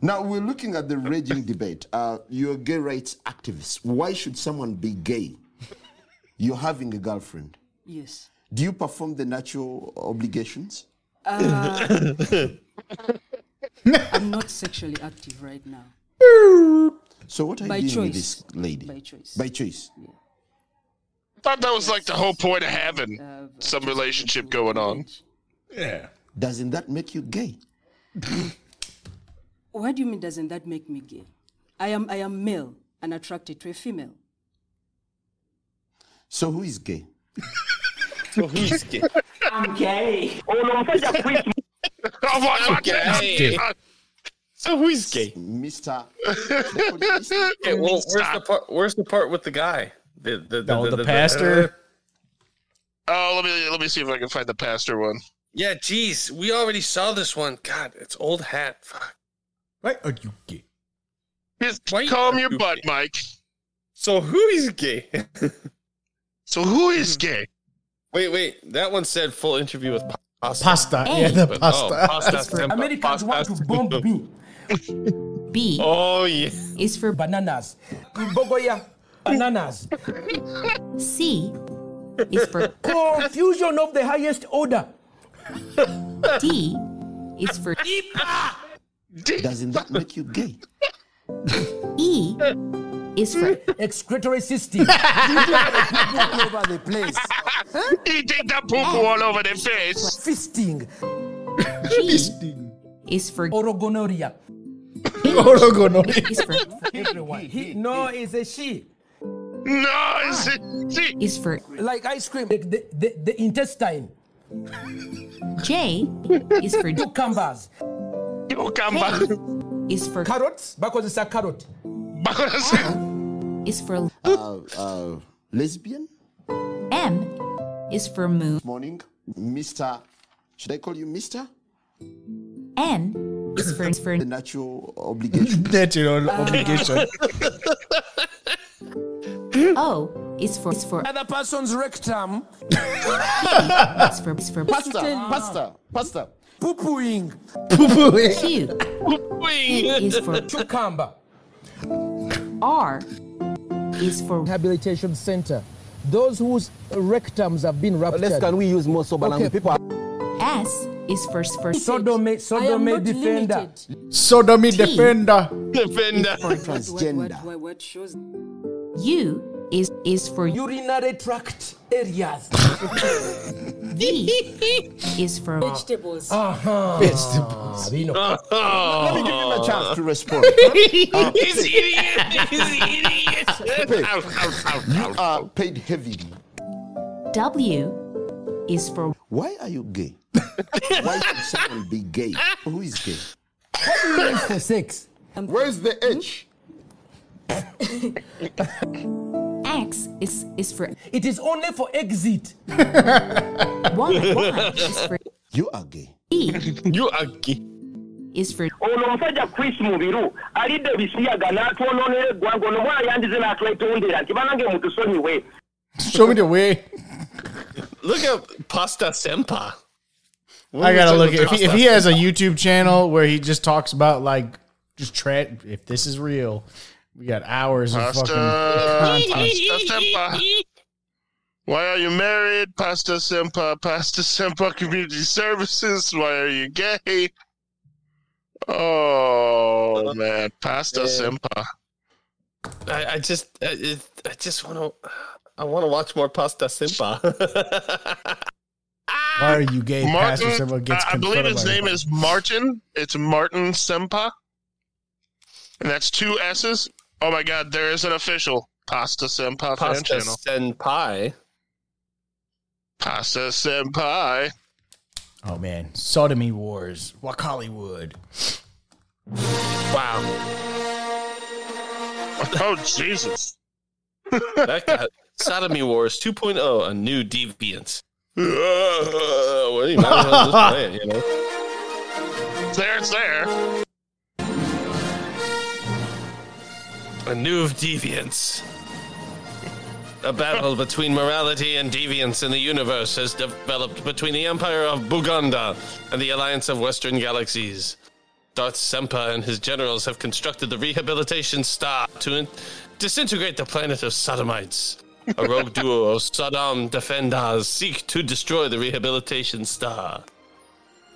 Now we're looking at the raging debate. Uh, you're a gay rights activist. Why should someone be gay? You're having a girlfriend. Yes. Do you perform the natural obligations? I'm not sexually active right now. So what are By you doing with choice. this lady? By choice. By choice. I thought that was like the whole point of having Uh, some relationship going on. Yeah. Doesn't that make you gay? What do you mean? Doesn't that make me gay? I am. I am male and attracted to a female. So who is gay? So who's gay? I'm gay. Oh, what, what, gay. Uh, So who's gay? Mr. Should I call you Mr.? Okay, well, where's the part? Where's the part with the guy? The the Oh, the pastor. Oh, let me let me see if I can find the pastor one. yeah, geez, we already saw this one. God, it's old hat. Fuck. Why are you gay? Just Why- calm your butt, Mike. So who is gay? So who is gay? Wait, wait. That one said full interview with pasta. Pasta. Yeah, the But- pasta. Oh, pasta. Sempa, Americans want to pasta. bomb me. B Oh yeah. is for Bananas. Bogoya. Bananas. C is for Confusion of the highest order. D is for Doesn't that make you gay? E is for Excretory system. all over the place. Eating the poo poo all over the face. Fisting. G is for Orogonoria. Orogonoria. is for Everyone. He, no, it's a she. No, is it? See, is for Like ice cream. The, the, the, the intestine. J is for Cucumbers. you come back. is for Carrots. Because it's a carrot. Is for Uh, uh, lesbian? M is for moon. Morning. Mr. Should I call you Mr.? N is for is for The natural obligation. Natural obligation. O is for is for Other person's rectum. is for is for Pasta, pasta, pasta. Poo-pooing. Q is for Cucumber. R is for Rehabilitation center. Those whose rectums have been ruptured. Less can we use more sober Okay. language? People S is for for Sodomy, I am sodomy not defender. limited. Sodomy T. defender. Defender. What, what, Transgender. what, what shows? U is is for Urinary tract areas. V is for Vegetables. Ah, we know. Let me give him a chance to respond. He's idiot. He's idiot. you are paid heavily. W is for Why are you gay? Why should someone be gay? Who is gay? for sex. Where's the H? X is is for It is only for exit. Y. Y is for You are gay. E You are gay. is for ono omusajja chris mubiru alidde bisiyaga n'atwonoonera eggwanga ono mwana yandize n'atwetondera nti banange mutusonyiwe Show me the way. Look at Pasta Sempa. I gotta look about if he, if he has a YouTube channel where he just talks about like just tra- if this is real, we got hours of Pasta, fucking pasta sempa. Why are you married? Pasta sempa, pasta sempa community services. Why are you gay? Oh uh-huh. man, pasta sempa. I, I just, I, I just want to, I want to watch more Pasta Sempa. Why are you gay? Pastor Martin, Silva gets I- I believe his by- name is Martin. It's Martin Sempa, and that's two S's. Oh my God, there is an official Pasta Sempa fan Pasta channel. Senpai. Pasta Senpai. Oh man, sodomy wars. Walk Hollywood. Wow, Oh Jesus. that got Sodomy Wars 2.0, a new deviance. Uh, well, you might as well just play it, you know. There, it's there. A new deviance. A battle between morality and deviance in the universe has developed between the Empire of Buganda and the Alliance of Western Galaxies. Darth Sempa and his generals have constructed the Rehabilitation Star to in- disintegrate the planet of Sodomites. A rogue duo of Sodom defenders seek to destroy the Rehabilitation Star.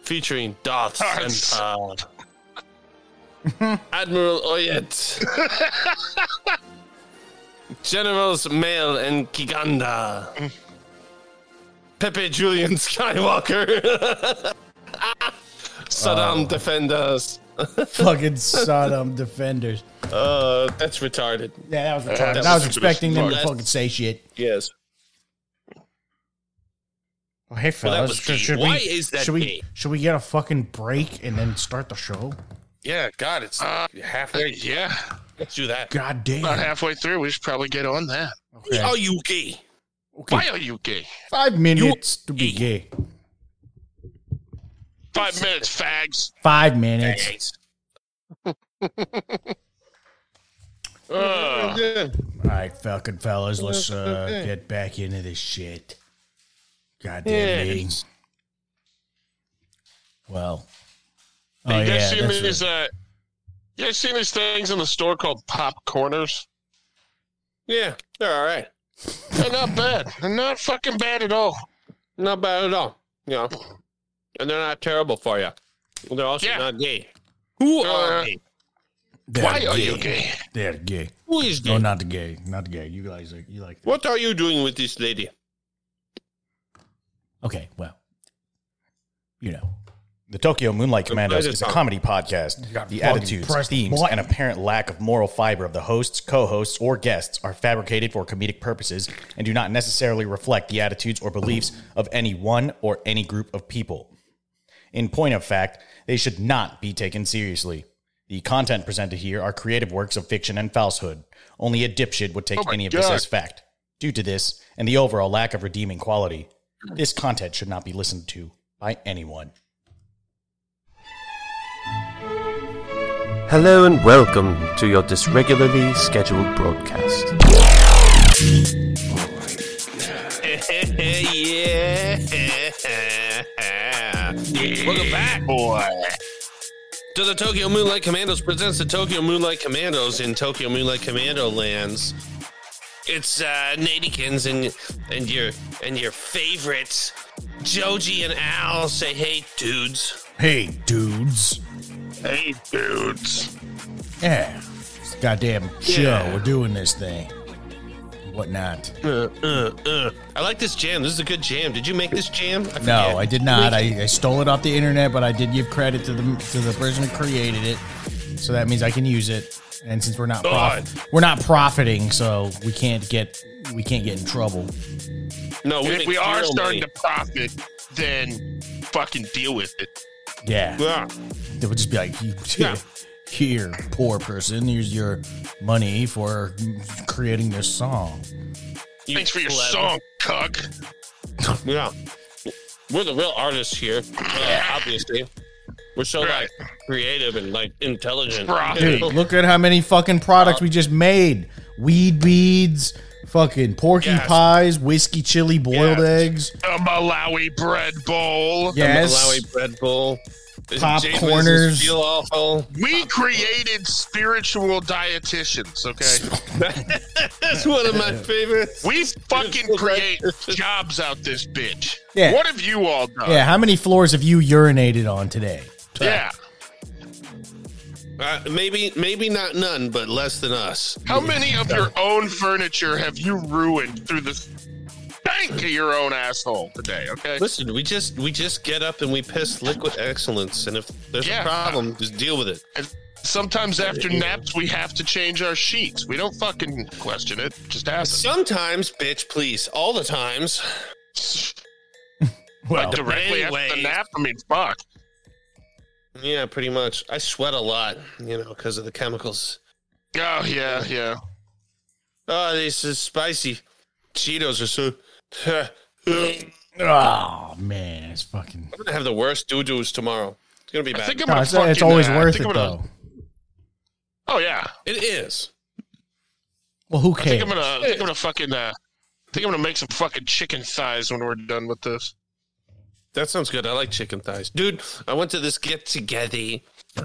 Featuring Darth Sempa, Admiral Oyet, Generals Mail and Kiganda. Pepe Julian Skywalker. Saddam Defenders. Fucking Saddam defenders. Uh, that's retarded. Yeah, that was retarded. that's I was just expecting them to fucking say shit. Yes. Oh, hey Well, that fellas, was should, should Why we is that should we should we get a fucking break and then start the show? Yeah, God, it's Uh, halfway. yeah, Let's do that. God damn. about halfway through. We should probably get on that. Okay. Are you gay? Why are you gay? Five minutes to be gay. Five minutes, fags. Five minutes. Thanks. Ugh. Yeah. All right, Falcon fellas, let's uh, get back into this shit. Goddamn me. Yes. Well. you Oh guys yeah, seen these? right. Uh, you guys seen these things in the store called pop corners? Yeah, they're all right. They're not bad. They're not fucking bad at all. Not bad at all. Yeah, and they're not terrible for you. They're also Yeah. not gay. Who Uh, are gay? They're Why are you gay? They're gay. Who is gay? No, not the gay. Not the gay. You guys are you like. What are you doing with this lady? Okay, well, you know. The Tokyo Moonlight Commandos is a comedy podcast. The attitudes, pressed themes, button. and apparent lack of moral fiber of the hosts, co hosts, or guests are fabricated for comedic purposes and do not necessarily reflect the attitudes or beliefs of any one or any group of people. In point of fact, they should not be taken seriously. The content presented here are creative works of fiction and falsehood. Only a dipshit would take Oh any of this as fact. Due to this and the overall lack of redeeming quality, this content should not be listened to by anyone. Hello and welcome to your dysregularly scheduled broadcast. yeah. Welcome back Boy. to the Tokyo Moonlight Commandos presents the Tokyo Moonlight Commandos in Tokyo Moonlight Commando lands. It's uh Nadykins and and your and your favorites, Joji and Al say hey dudes. Hey, dudes. Hey, dudes. Yeah. It's a goddamn show. Yeah. We're doing this thing. Whatnot. Uh, uh, uh. I like this jam. This is a good jam. Did you make this jam? I No. I did not. I, I stole it off the internet, but I did give credit to the to the person who created it. So that means I can use it. And since we're not God. prof- we're not profiting, so we can't get we can't get in trouble. no, we, If we are starting money. to profit, then fucking deal with it. Yeah. Yeah. They would just be like, Yeah. here, poor person, here's your money for creating this song. You Thanks for your clever. song, cuck. Yeah. We're the real artists here, uh, obviously. We're so Right. like creative and like intelligent. Dude, look at how many fucking products we just made. Weed beads, fucking porky Yes. pies, whiskey chili boiled Yes. eggs. A Malawi bread bowl. Yes. Malawi bread bowl. Pop corners. Feel awful. We created spiritual dietitians, okay? That's one of my favorites. We fucking create jobs out this bitch. Yeah. What have you all done? Yeah, how many floors have you urinated on today? Yeah. Uh, maybe, maybe not none, but less than us. How many of your own furniture have you ruined through the stank of your own asshole today, okay? Listen, we just we just get up and we piss liquid excellence, and if there's Yeah. a problem, just deal with it. And sometimes after naps, we have to change our sheets. We don't fucking question it. It just happens. Sometimes, bitch, please. All the times. Well, Directly after anyways. the nap, I mean, fuck. Yeah, pretty much. I sweat a lot, you know, because of the chemicals. Oh, yeah, yeah. Oh, this is spicy. Cheetos are so. Oh man, it's fucking. I'm gonna have the worst doo doos tomorrow. It's gonna be I bad. think I'm gonna it's, fucking, it's always uh, I worth it I'm gonna- though. Oh, yeah. it is. Well, who I think cares? I'm gonna, I think I'm gonna fucking, uh, I think I'm gonna make some fucking chicken thighs when we're done with this. That sounds good. I like chicken thighs, dude. I went to this get together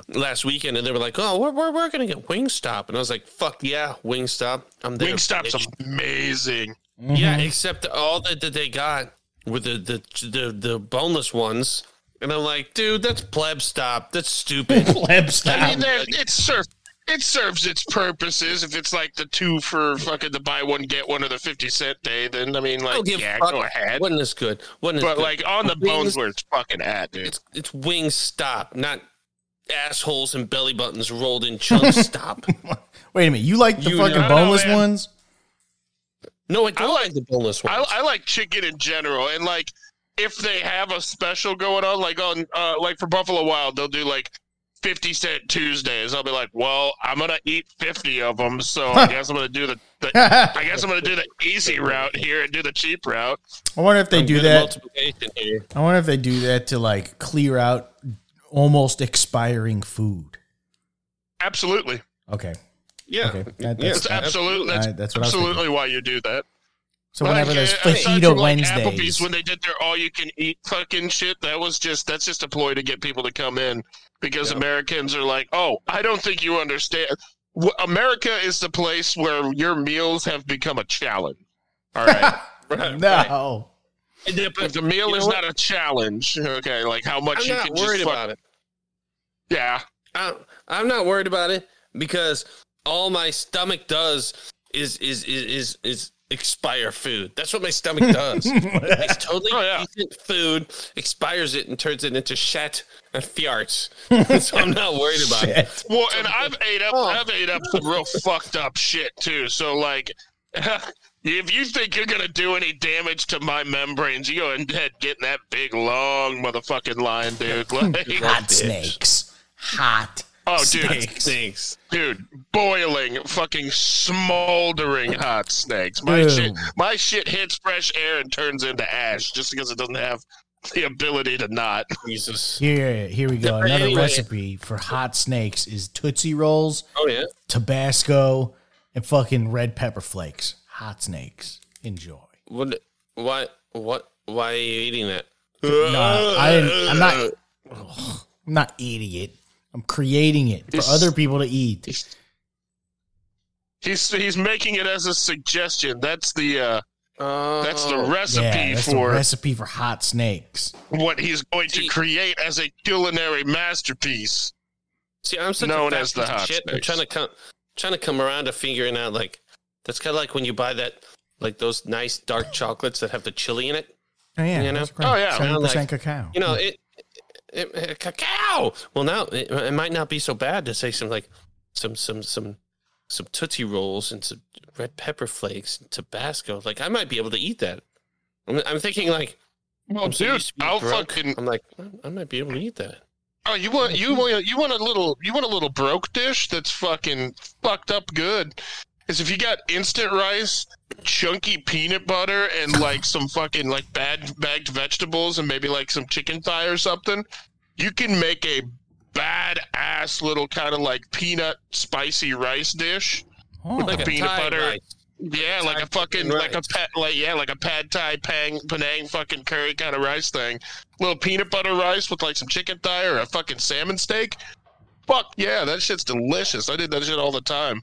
last weekend, and they were like, "Oh, we're we're, we're gonna get Wingstop," and I was like, "Fuck yeah, Wingstop! I'm there." Wingstop's bitch." amazing. Yeah, Mm-hmm. except all that, that they got were the, the the the boneless ones, and I'm like, dude, that's pleb stop. That's stupid. Pleb I style. mean, there- it serves it serves its purposes. If it's like the two for fucking the buy one get one or the fifty cent day, then I mean, like, give yeah, fuck. go ahead. Wasn't this good? Wasn't this But good? like on the Wings- bones where it's fucking at, dude. it's it's Wingstop, not assholes and belly buttons rolled in chunks. stop. Wait a minute, you like the You fucking know, boneless man. ones? No, I don't I like, like- the boneless ones. I, I like chicken in general, and like if they have a special going on, like on uh, like for Buffalo Wild, they'll do like 50 cent Tuesdays. I'll be like, well, I'm gonna eat 50 of them, so I guess I'm gonna do the, the I guess I'm gonna do the easy route here and do the cheap route. I wonder if they I'm do that. multiplication here. I wonder if they do that to like clear out almost expiring food. Absolutely. Okay. Yeah. Okay. That- Yeah, that's, It's absolutely that's, Alright, that's what absolutely why you do that. So whenever there's fajita from, like, Wednesdays, Applebee's when they did their all you can eat fucking shit, that was just that's just a ploy to get people to come in because Americans are like, oh, I don't think you understand. America is the place where your meals have become a challenge. All right. Right, no. if the meal You is know not a challenge, okay, like how much I'm you not can worried just fuck- about it. Yeah. I'm, I'm not worried about it because all my stomach does is is is is, is expire food. That's what my stomach does. it's totally Oh, decent food, expires it and turns it into shat and farts. so I'm not worried about it. Well, and I've ate up, Oh. I've ate up some real fucked up shit too. So like, if you think you're gonna do any damage to my membranes, you go ahead getting that big long motherfucking line, dude. Like, hot snakes, hot. Oh, dude, snakes. Thanks. dude, boiling, fucking smoldering hot snakes. My Dude. shit, my shit hits fresh air and turns into ash just because it doesn't have the ability to not. Jesus. Here, here we go. Another anyway- recipe for hot snakes is Tootsie Rolls, Oh yeah. Tabasco, and fucking red pepper flakes. Hot snakes. Enjoy. What? What? What? Why are you eating that? No, I didn't. I'm not. I'm not eating it. I'm creating it for It's- other people to eat. He's he's making it as a suggestion. That's the uh, that's the Oh. recipe Yeah, that's the for recipe for hot snakes. what he's going to create as a culinary masterpiece. See, I'm such known a fat as the hot shit. I'm trying to come, trying to come around to figuring out like that's kind of like when you buy that like those nice dark chocolates that have the chili in it. Oh yeah, You know? that's great. Oh, yeah. seventy percent Like, cacao. You know it. It, it- cacao. Well, now it, it might not be so bad to say some like some some some some tootsie rolls and some red pepper flakes and Tabasco. Like I might be able to eat that. I'm, I'm thinking like, Well, I'm so dude, being I'll broke, fucking. I'm like, I might be able to eat that. Oh, you want you want you want a little you want a little broke dish that's fucking fucked up good. Is if you got instant rice, chunky peanut butter, and like some fucking like bad bagged vegetables, and maybe like some chicken thigh or something, you can make a badass little kind of like peanut spicy rice dish. Oh, with Like the a peanut butter. rice. Yeah, like a fucking chicken like a pet like yeah, like a pad thai pang penang fucking curry kind of rice thing. Little peanut butter rice with like some chicken thigh or a fucking salmon steak. Fuck yeah, that shit's delicious. I did that shit all the time.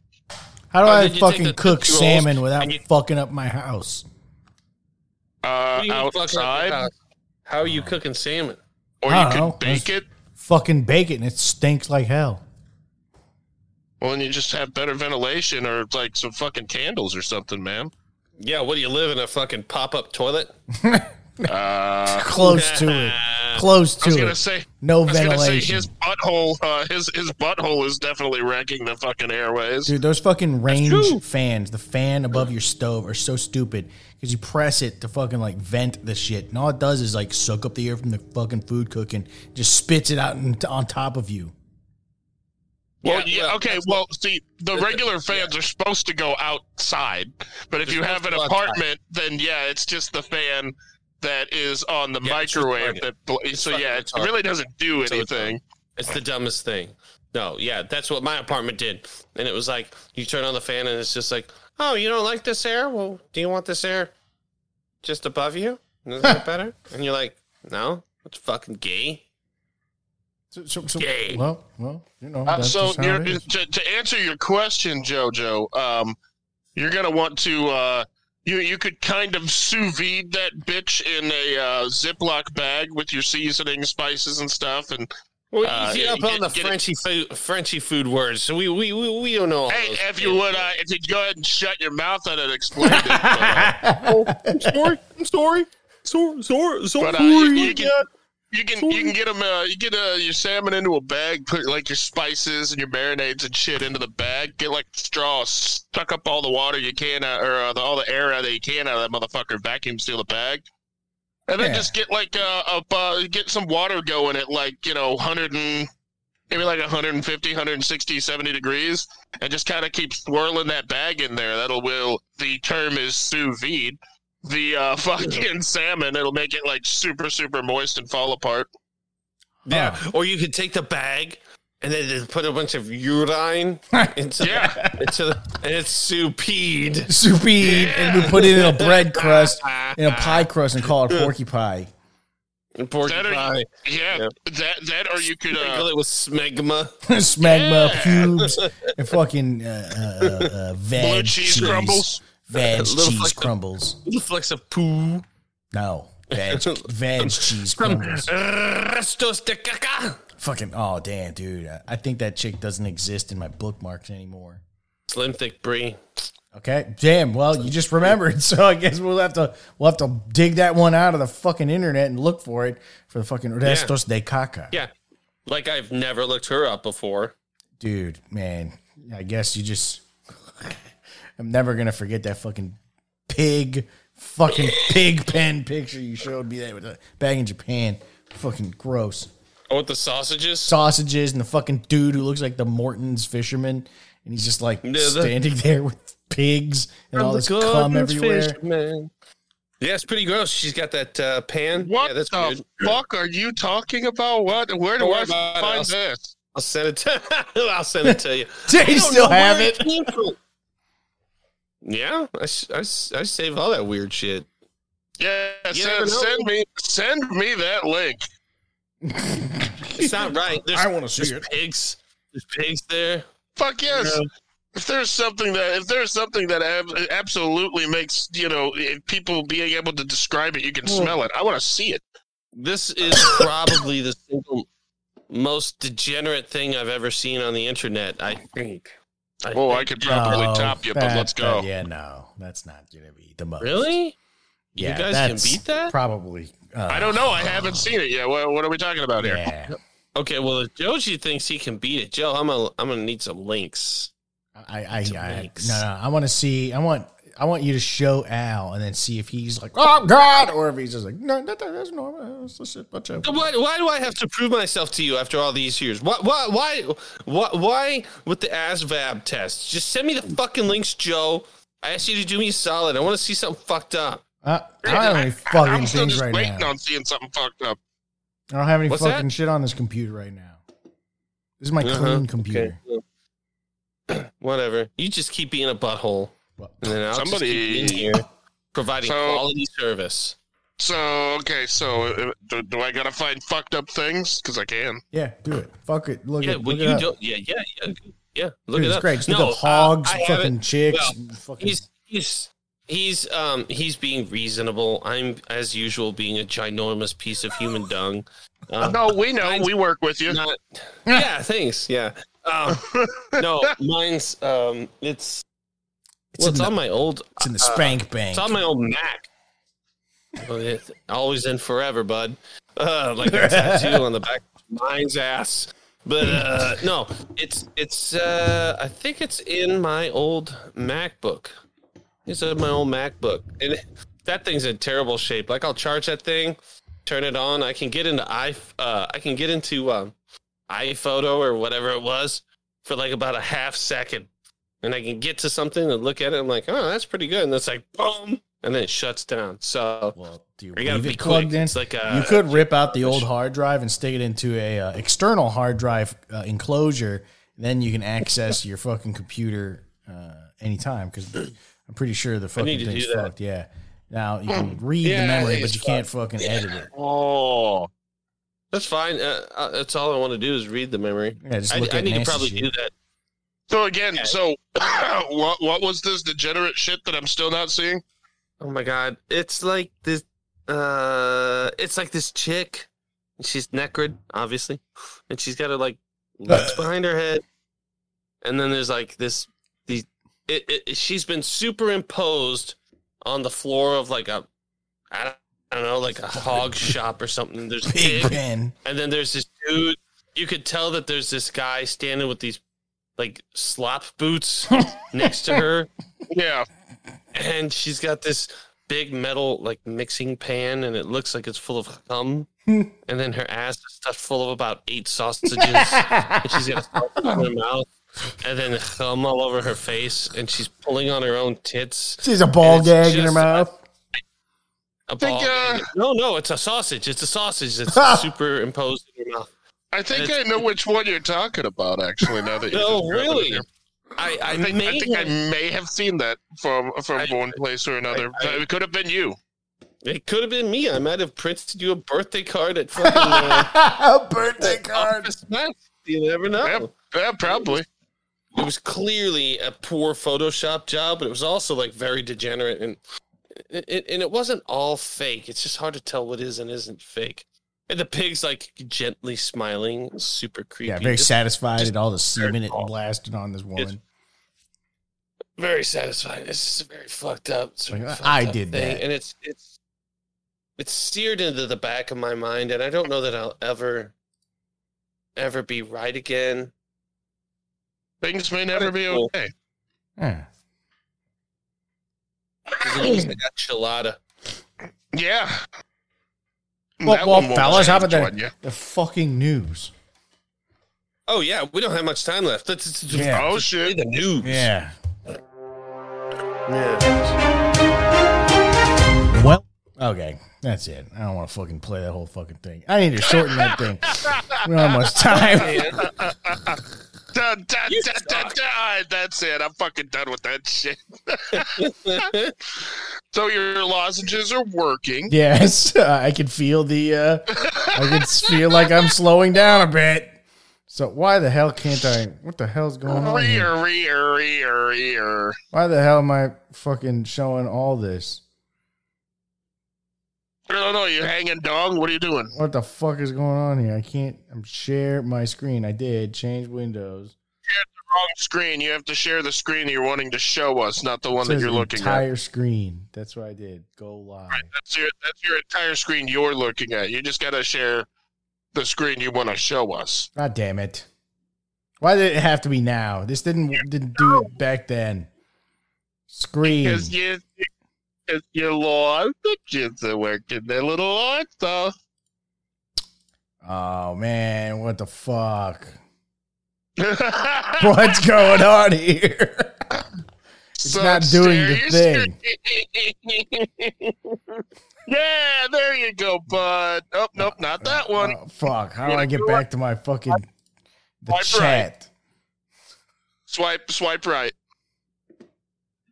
How do Oh, I did you take fucking the cook Tootsie Rolls salmon without you- fucking up my house? Uh, What do you mean fucking up your outside. How are you cooking salmon? or you don't could know. bake That's- it. Fucking bake it and it stinks like hell. Well, then you just have better ventilation or like some fucking candles or something, man. Yeah, what do you live in a fucking pop up toilet? Uh, Close to it. Close I was to gonna it. say, No I was gonna say ventilation. his butthole, uh, his his butthole is definitely wrecking the fucking airways. Dude, those fucking range fans, the fan above your stove, are so stupid because you press it to fucking like vent the shit, and all it does is like soak up the air from the fucking food cooking, just spits it out in, on top of you. Well, Yeah, yeah, okay. that's Well, see, the regular fans are supposed to go outside, but if They're you have an supposed to go outside. apartment, then yeah, it's just the fan that is on the Yeah, microwave. That bl- It's so yeah, it retarded. really doesn't do So anything. It's the dumbest thing. No, yeah, that's what my apartment did. And it was like, you turn on the fan and it's just like, oh, you don't like this air? Well, do you want this air just above you? Is that better? And you're like, no, it's fucking gay. So, so, so Yay. well, well, you know, Uh, that's so you're, to, to answer your question, Jojo, um, you're gonna want to uh, you you could kind of sous vide that bitch in a uh, Ziploc bag with your seasoning, spices, and stuff, and Well, Uh, easy yeah, up get- on the get it- Frenchy food, Frenchy food words. So we we we, we don't know. All Hey, those if you would, uh, if you'd go ahead and shut your mouth and it explained it. But, uh, oh, I'm sorry. I'm sorry. Sorry. Sorry. Sorry. but uh, you, you can you can you can get them. Uh, you get uh, your salmon into a bag, put like your spices and your marinades and shit into the bag. Get like straw, suck up all the water you can, uh, or uh, the, all the air out that you can out of that motherfucker. Vacuum seal the bag. And then Yeah. just get like uh, a uh, get some water going at like you know 100 and maybe like 150, 160, 70 degrees, and just kind of keep swirling that bag in there. That'll will the term is sous vide. The uh, fucking salmon, it'll make it like super, super moist and fall apart. Yeah. Or you could take the bag and then just put a bunch of urine into, Yeah. into the, and it's soupide. Soupy, and we put it in a bread crust, in a pie crust, and call it porky pie. Porky That or pie. Yeah, that that or you could Sprinkle uh, it with smegma. Smegma Yeah. pubes and fucking uh, uh, uh, uh, veg blue cheese crumbles. Veg cheese flecks of- Little flecks of poo. No, veg veg cheese From crumbles. restos de caca. Fucking oh damn, dude! I- think that chick doesn't exist in my bookmarks anymore. Slim thick brie. Okay, damn. Well, you just remembered, so I guess we'll have to we'll have to dig that one out of the fucking internet and look for it for the fucking restos de caca. Yeah. Like I've never looked her up before. Dude, man, I guess you just. I'm never gonna forget that fucking pig, fucking pig pen picture you showed me that with a bag in Japan. Fucking gross. Oh, with the sausages? Sausages and the fucking dude who looks like the Morton's fisherman, and he's just like Yeah, the- standing there with pigs and all this the cum goodness everywhere. fisherman. Yeah, it's pretty gross. She's got that uh, pan. What yeah, that's the weird. fuck are you talking about? What? Where do Don't I worry about it. find I'll- this? I'll send it to I'll send it to you. Do you still have where it? Came from. Yeah, I, s- I, s- I save all that weird shit. Yeah, send, send me send me that link. It's not right. There's, I wanna see there's it. pigs. There's pigs there. Fuck yes. Yeah. If there's something that if there's something that ab- absolutely makes you know eh, people being able to describe it, you can smell it. I want to see it. This is probably the single most degenerate thing I've ever seen on the internet. I think. I Oh, I could probably No, top you, but let's go. that- yeah, no, that's not gonna be the most. Really? Yeah, you guys can beat that? Probably. Uh, I don't know. I haven't seen it yet. What, what are we talking about here? Yeah, Okay, well, if Joji thinks he can beat it, Joe, I'm gonna I'm gonna need some links. I, I, Some I links. no, no. I want to see. I want. I want you to show Al and then see if he's like, "Oh God," or if he's just like, "No, that, that- that's normal." That's just a bunch of Why, why do I have to prove myself to you after all these years? Why, why, why, why, why with the ASVAB test? Just send me the fucking links, Joe. I asked you to do me a solid. I want to see something fucked up. Uh, I don't have any fucking things right now. I'm still things just right waiting now. on seeing something fucked up. I don't have any What's fucking that? shit on this computer right now. This is my Uh-huh, clean computer. okay. Whatever. You just keep being a butthole, and then I'll Somebody- just keep being here providing So- quality service. So okay, so uh, do, do I gotta find fucked up things? Because I can. Yeah, do it. Fuck it. Look yeah, at. well, Look you it up. don't. Yeah, yeah, yeah, yeah. Look Dude, it it's up. great. Just no, look up hogs, uh, I fucking haven't- chicks, well, fucking. he's he's he's um he's being reasonable. I'm as usual being a ginormous piece of human dung. Um, no, we know. We work with you. not, yeah, thanks. Yeah. Um, no, mine's um it's It's well, it's the- on my old it's in the uh, spank bank. It's on my old Mac. It- always and forever, bud. Uh, like a tattoo on the back of mine's ass. But uh, no, it's it's. Uh, I think it's in my old MacBook. It's in my old MacBook, and that thing's in terrible shape. Like I'll charge that thing, turn it on. I can get into i. Uh, I can get into um, iPhoto or whatever it was for like about a half second, and I can get to something and look at it. I'm like, oh, that's pretty good, and it's like boom, and then it shuts down. So well, do you you gotta leave be it plugged quick. in? It's like a, you could rip out the old hard drive and stick it into a uh, external hard drive uh, enclosure. Then you can access your fucking computer uh, anytime because I'm pretty sure the need fucking to thing's do that. fucked. Yeah. Now you can read Yeah, the memory, but you can't fucking edit it. Oh, That's fine. Uh, uh, that's all I want to do is read the memory. Yeah, just I, look I at need to probably shit. do that. So again, so what? What was this degenerate shit that I'm still not seeing? Oh my god, it's like this. Uh, it's like this chick. She's necrid, obviously, and she's got her like legs behind her head, and then there's like this. The it, it, she's been superimposed on the floor of like a, I don't, I don't know, like a hog shop or something. There's a Big pig, pen. and then there's this dude. You could tell that there's this guy standing with these like slop boots next to her, Yeah, and she's got this big metal like mixing pan, and it looks like it's full of hum. And then her ass is stuffed full of about eight sausages, and she's got a sausage in her mouth, and then hum all over her face, and she's pulling on her own tits. She's a ball gag in her mouth. A ball uh, gag. No, no, it's a sausage. It's a sausage that's superimposed in your mouth. I think I know which one you're talking about. Actually, now that you No, really? I, I, I think, may I think I may have seen that from from one place or another. it could have been you. It could have been me. I might have printed you a birthday card at fucking uh, a birthday card. You never know. Yeah, probably. It was clearly a poor Photoshop job, but it was also like very degenerate, and it, it, and it wasn't all fake. It's just hard to tell what is and isn't fake. And the pig's like gently smiling, super creepy. Yeah, very Just satisfied at all the semen it blasted on this woman. very satisfying. This is a very fucked up. sort of Like, fucked I up did thing. that. and it's it's it's seared into the back of my mind, and I don't know that I'll ever ever be right again. Things may never be Cool. okay. Yeah. 'Cause at I got chilada. Yeah. Well, That well one won't fellas, how about change the, the fucking news? Oh yeah, we don't have much time left. Let's, let's, let's Yeah. Oh play shit. the news. Yeah. Yeah. Well, okay, that's it. I don't want to fucking play that whole fucking thing. I need to shorten that thing. We don't have much time. Dun, dun, dun, dun, dun. That's it. I'm fucking done with that shit. so your lozenges are working. yes, I can feel the. Uh, I can feel like I'm slowing down a bit. So why the hell can't I? What the hell's going on? Here? Rear, rear, rear, rear. Why the hell am I fucking showing all this? I don't know. You hanging dong? What are you doing? What the fuck is going on here? I can't. I'm share my screen. I did change windows. Wrong screen. You have to share the screen you're wanting to show us, not the one that you're looking entire at. Entire screen. That's what I did. Go live. That's your that's your entire screen you're looking at. You just gotta share the screen you want to show us. God damn it! Why did it have to be now? This didn't didn't do it back then. Screen. Because you, because you lost the kids are working their little arts off. Oh man, what the fuck? What's going on here? It's So not doing the thing. yeah, there you go, bud. Oh, nope, not that uh, one. Oh, fuck! How do I get back to my fucking the Swipe right. chat? Swipe, swipe right.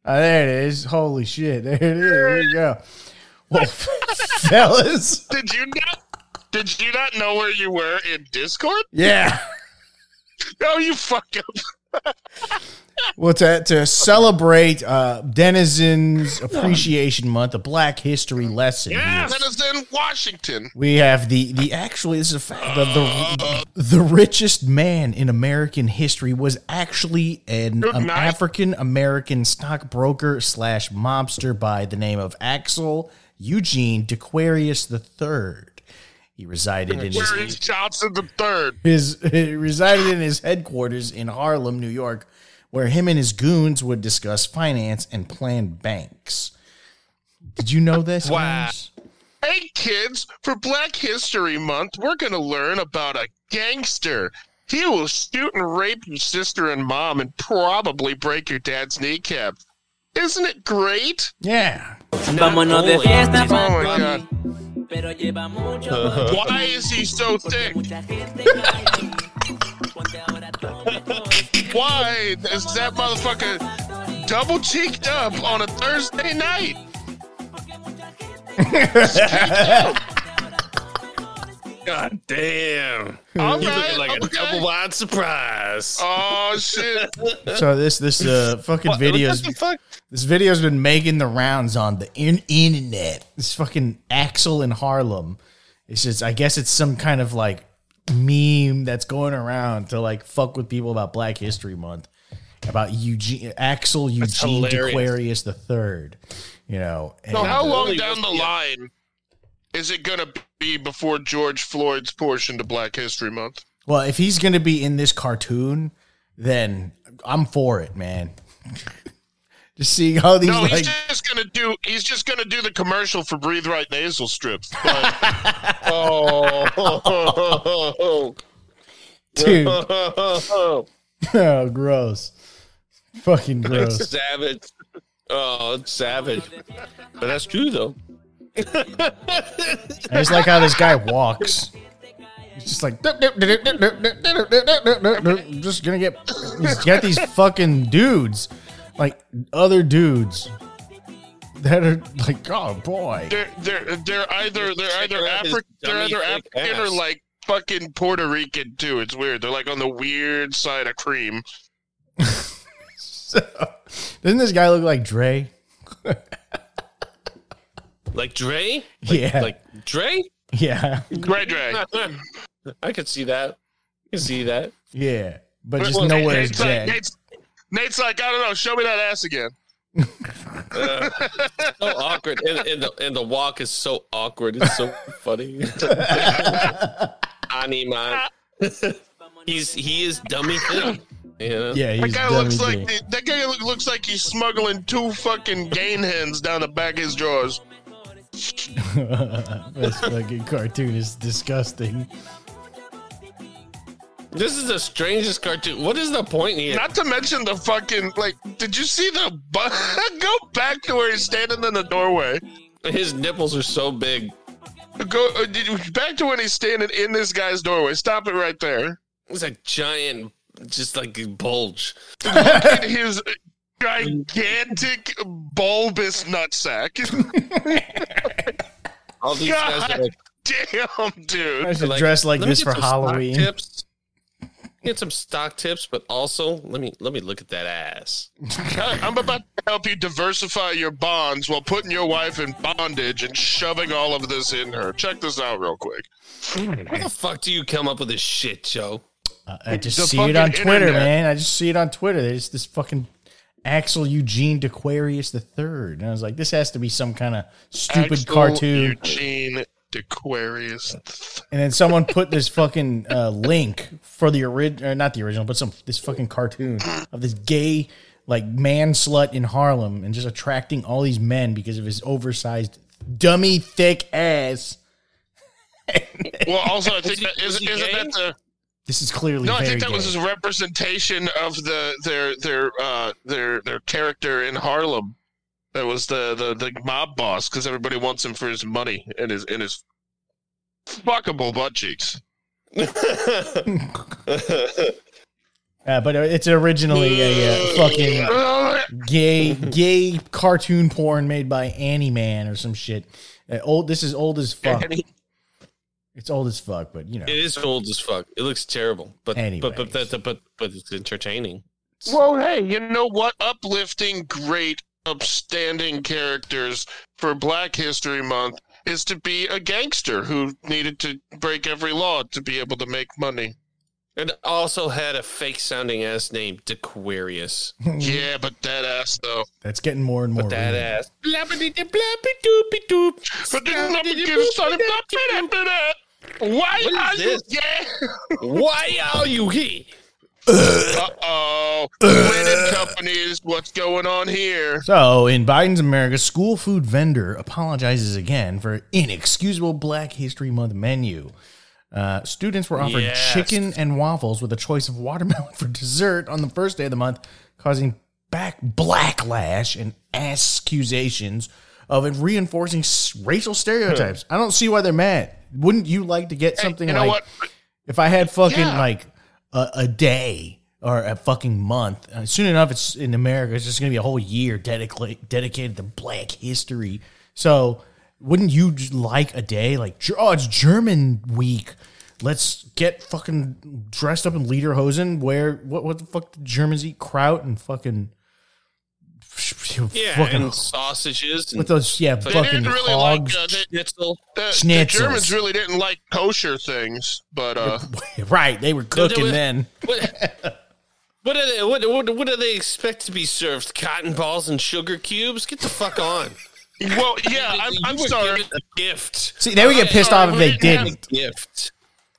Oh, there it is. Holy shit! There it is. There you go. Well, fellas. Did you not? Did you not know where you were in Discord? Yeah. Oh, you fuck up. Well, to, to celebrate uh, Denizens Appreciation Month, a Black History lesson. Yeah, here. that is in Washington. We have the the actually this is a fact the, the the richest man in American history was actually an, an. African American stockbroker slash mobster by the name of Axel Eugene DeQuarius III. He resided in Where his is Johnson the third? his he resided in his headquarters in Harlem, New York, where him and his goons would discuss finance and plan banks. Did you know this? Wow. Ernst? Hey kids, for Black History Month, we're gonna learn about a gangster. He will shoot and rape your sister and mom and probably break your dad's kneecap. Isn't it great? Yeah. Vámonos de fiesta, Oh my god. Uh-huh. Why is he so thick? Why is that motherfucker double cheeked up on a Thursday night? God damn. All You right, looking like a double wide surprise. Oh shit! So this this uh fucking What- video's what the fuck? this video's been making the rounds on the in- internet. This fucking Axel in Harlem. It's just I guess it's some kind of like meme that's going around to like fuck with people about Black History Month about Eugene Axel Eugene hilarious. Aquarius the third. You know, So how long Really down the goes- line is it gonna be before George Floyd's portion to Black History Month? Well, if he's going to be in this cartoon, then I'm for it, man. Just seeing all these no, like he's just gonna do. He's just gonna do the commercial for Breathe Right nasal strips. But, oh, dude. oh, gross. Fucking gross. savage. Oh, it's savage. But that's true though. I just like how this guy walks. He's just like just gonna get. He's got these fucking dudes, like other dudes that are like, oh boy. they're they're they're either they're either around African, they're either African or like fucking Puerto Rican too. It's weird. They're like on the weird side of cream. So, doesn't this guy look like Dre? Like Dre? Like, Yeah. Like Dre? Yeah, Dre Dre. I could see that. I can see that. yeah, but just Well, nowhere is Nate's like, Jack. Nate's, Nate's like, I don't know. Show me that ass again. Uh, so awkward. And, and, the, and the walk is so awkward. It's so funny. Anima. He's he is dummy thin. You know? Yeah, That guy dummy looks like big. that guy look- looks like he's smuggling two fucking gain hens down the back of his drawers. this fucking cartoon is disgusting. This is the strangest cartoon. What is the point here? Not to mention the fucking like. Did you see the? Bu- Go back to where he's standing in the doorway. His nipples are so big. Go uh, did you- back to when he's standing in this guy's doorway. Stop it right there. It's a giant, just like a bulge. Look at his gigantic bulbous nutsack. All these guys are God like, damn, dude. I should like, dress like this for Halloween. Tips. Get some stock tips, but also let me let me look at that ass. I'm about to help you diversify your bonds while putting your wife in bondage and shoving all of this in her. Check this out real quick. Where the fuck do you come up with this shit, Joe? Uh, I just The see it on Twitter, internet. man. I just see it on Twitter. There's this fucking Axel Eugene DeQuarius the third, and I was like, this has to be some kind of stupid Axel cartoon. Eugene Aquarius. And then someone put this fucking uh, link for the original, not the original, but some this fucking cartoon of this gay like man slut in Harlem and just attracting all these men because of his oversized dummy thick ass. Well, also, I think he- that is, he isn't that the This is clearly no? I think that was gay. his representation of the their their uh their their character in Harlem. That was the the, the mob boss because everybody wants him for his money and his and his fuckable butt cheeks. Uh, but it's originally a uh, fucking gay gay cartoon porn made by Annie Man or some shit. Uh, old. This is old as fuck. It's old as fuck, but you know. It is old as fuck. It looks terrible, but but but Anyways. but but, but it's entertaining. Well, hey, you know what? Uplifting, great, upstanding characters for Black History Month is to be a gangster who needed to break every law to be able to make money. It also had a fake sounding ass name, Dequarius. Yeah, but that ass though. That's getting more and more. But that weird. ass. Blabbity blabbity. But then let me give Sonny Buffett after that. Why are you this? gay? Why are you here? Uh oh. Linen companies, what's going on here? So, in Biden's America, school food vendor apologizes again for inexcusable Black History Month menu. Uh, students were offered Yes. chicken and waffles with a choice of watermelon for dessert on the first day of the month, causing back backlash and accusations of reinforcing s- racial stereotypes. I don't see why they're mad. Wouldn't you like to get something you know like what? if I had fucking Yeah. like a, a day or a fucking month, uh, soon enough, it's in America. It's just gonna be a whole year dedicated dedicated to Black history. So, wouldn't you like a day like oh, it's German week? Let's get fucking dressed up in lederhosen. Where what what the fuck? The Germans eat kraut and fucking Yeah, fucking and sausages. And with those yeah They fucking didn't really hogs. like uh, they, schnitzel. the, the Germans really didn't like kosher things, but uh, right, they were cooking was- then. What, what are they? What, what, what do they expect to be served? Cotton balls and sugar cubes? Get the fuck on! well, yeah, I'm, I'm sorry. a gift. See, they would get pissed sorry, off if they didn't didn't. gift.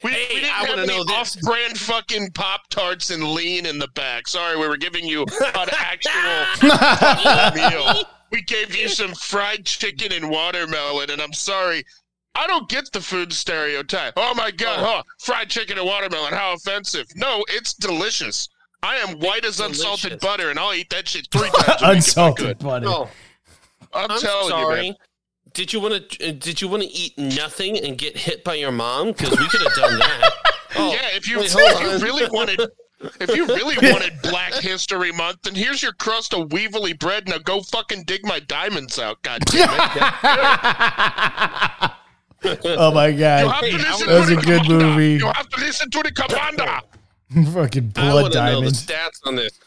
We, Hey, we didn't I have wanna any know off-brand fucking Pop Tarts and lean in the back. Sorry, we were giving you an actual meal. We gave you some fried chicken and watermelon, and I'm sorry. I don't get the food stereotype. Oh my god, oh. huh? Fried chicken and watermelon, how offensive. No, it's delicious. I am white as unsalted butter, and I'll eat that shit three times a week if I Unsalted could. butter. Oh, I'm, I'm telling sorry. you, man. Did you want to? Uh, did you want to eat nothing and get hit by your mom? Because we could have done that. Oh, yeah, if you, wait, if you really wanted, if you really wanted Black History Month, then here's your crust of weevily bread. Now go fucking dig my diamonds out, God damn it! Oh my god, that was a good movie. You have to listen to the commander. Fucking blood want to know the diamonds. stats on this.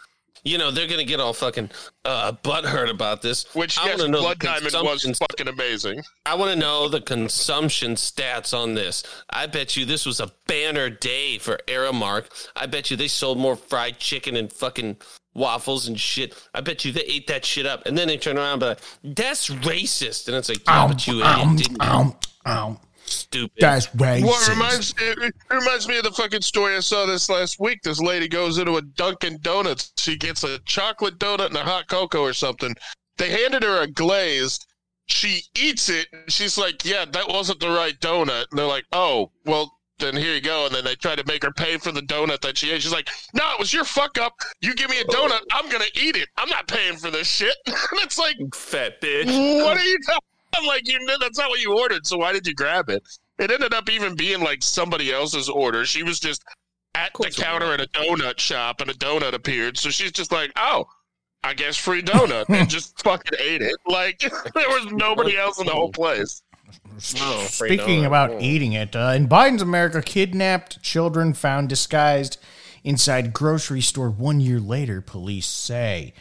You know they're gonna get all fucking uh, butthurt about this. Which I yes, wanna know Blood the Diamond was consumption fucking amazing. I want to know the consumption stats on this. I bet you this was a banner day for Aramark. I bet you they sold more fried chicken and fucking waffles and shit. I bet you they ate that shit up. And then they turn around and be like, that's racist. And it's like, yeah, but you ate it, didn't you? Stupid. That's racist. Well, it reminds it, it reminds me of the fucking story I saw this last week. This lady goes into a Dunkin' Donuts. She gets a chocolate donut and a hot cocoa or something. They handed her a glazed. She eats it. And she's like, "Yeah, that wasn't the right donut." And they're like, "Oh, well." Then here you go, and then they try to make her pay for the donut that she ate. She's like, "No, it was your fuck up. You give me a donut, I'm gonna eat it. I'm not paying for this shit." and it's like, Fat bitch. what are you talking? I'm like, you knew that's not what you ordered, so why did you grab it? It ended up even being like somebody else's order. She was just at the counter at a donut shop, and a donut appeared. So she's just like, oh, I guess free donut, and just fucking ate it. Like there was nobody else in the whole place. Oh, Speaking about eating it, uh, in Biden's America, kidnapped children found disguised inside grocery store one year later, police say.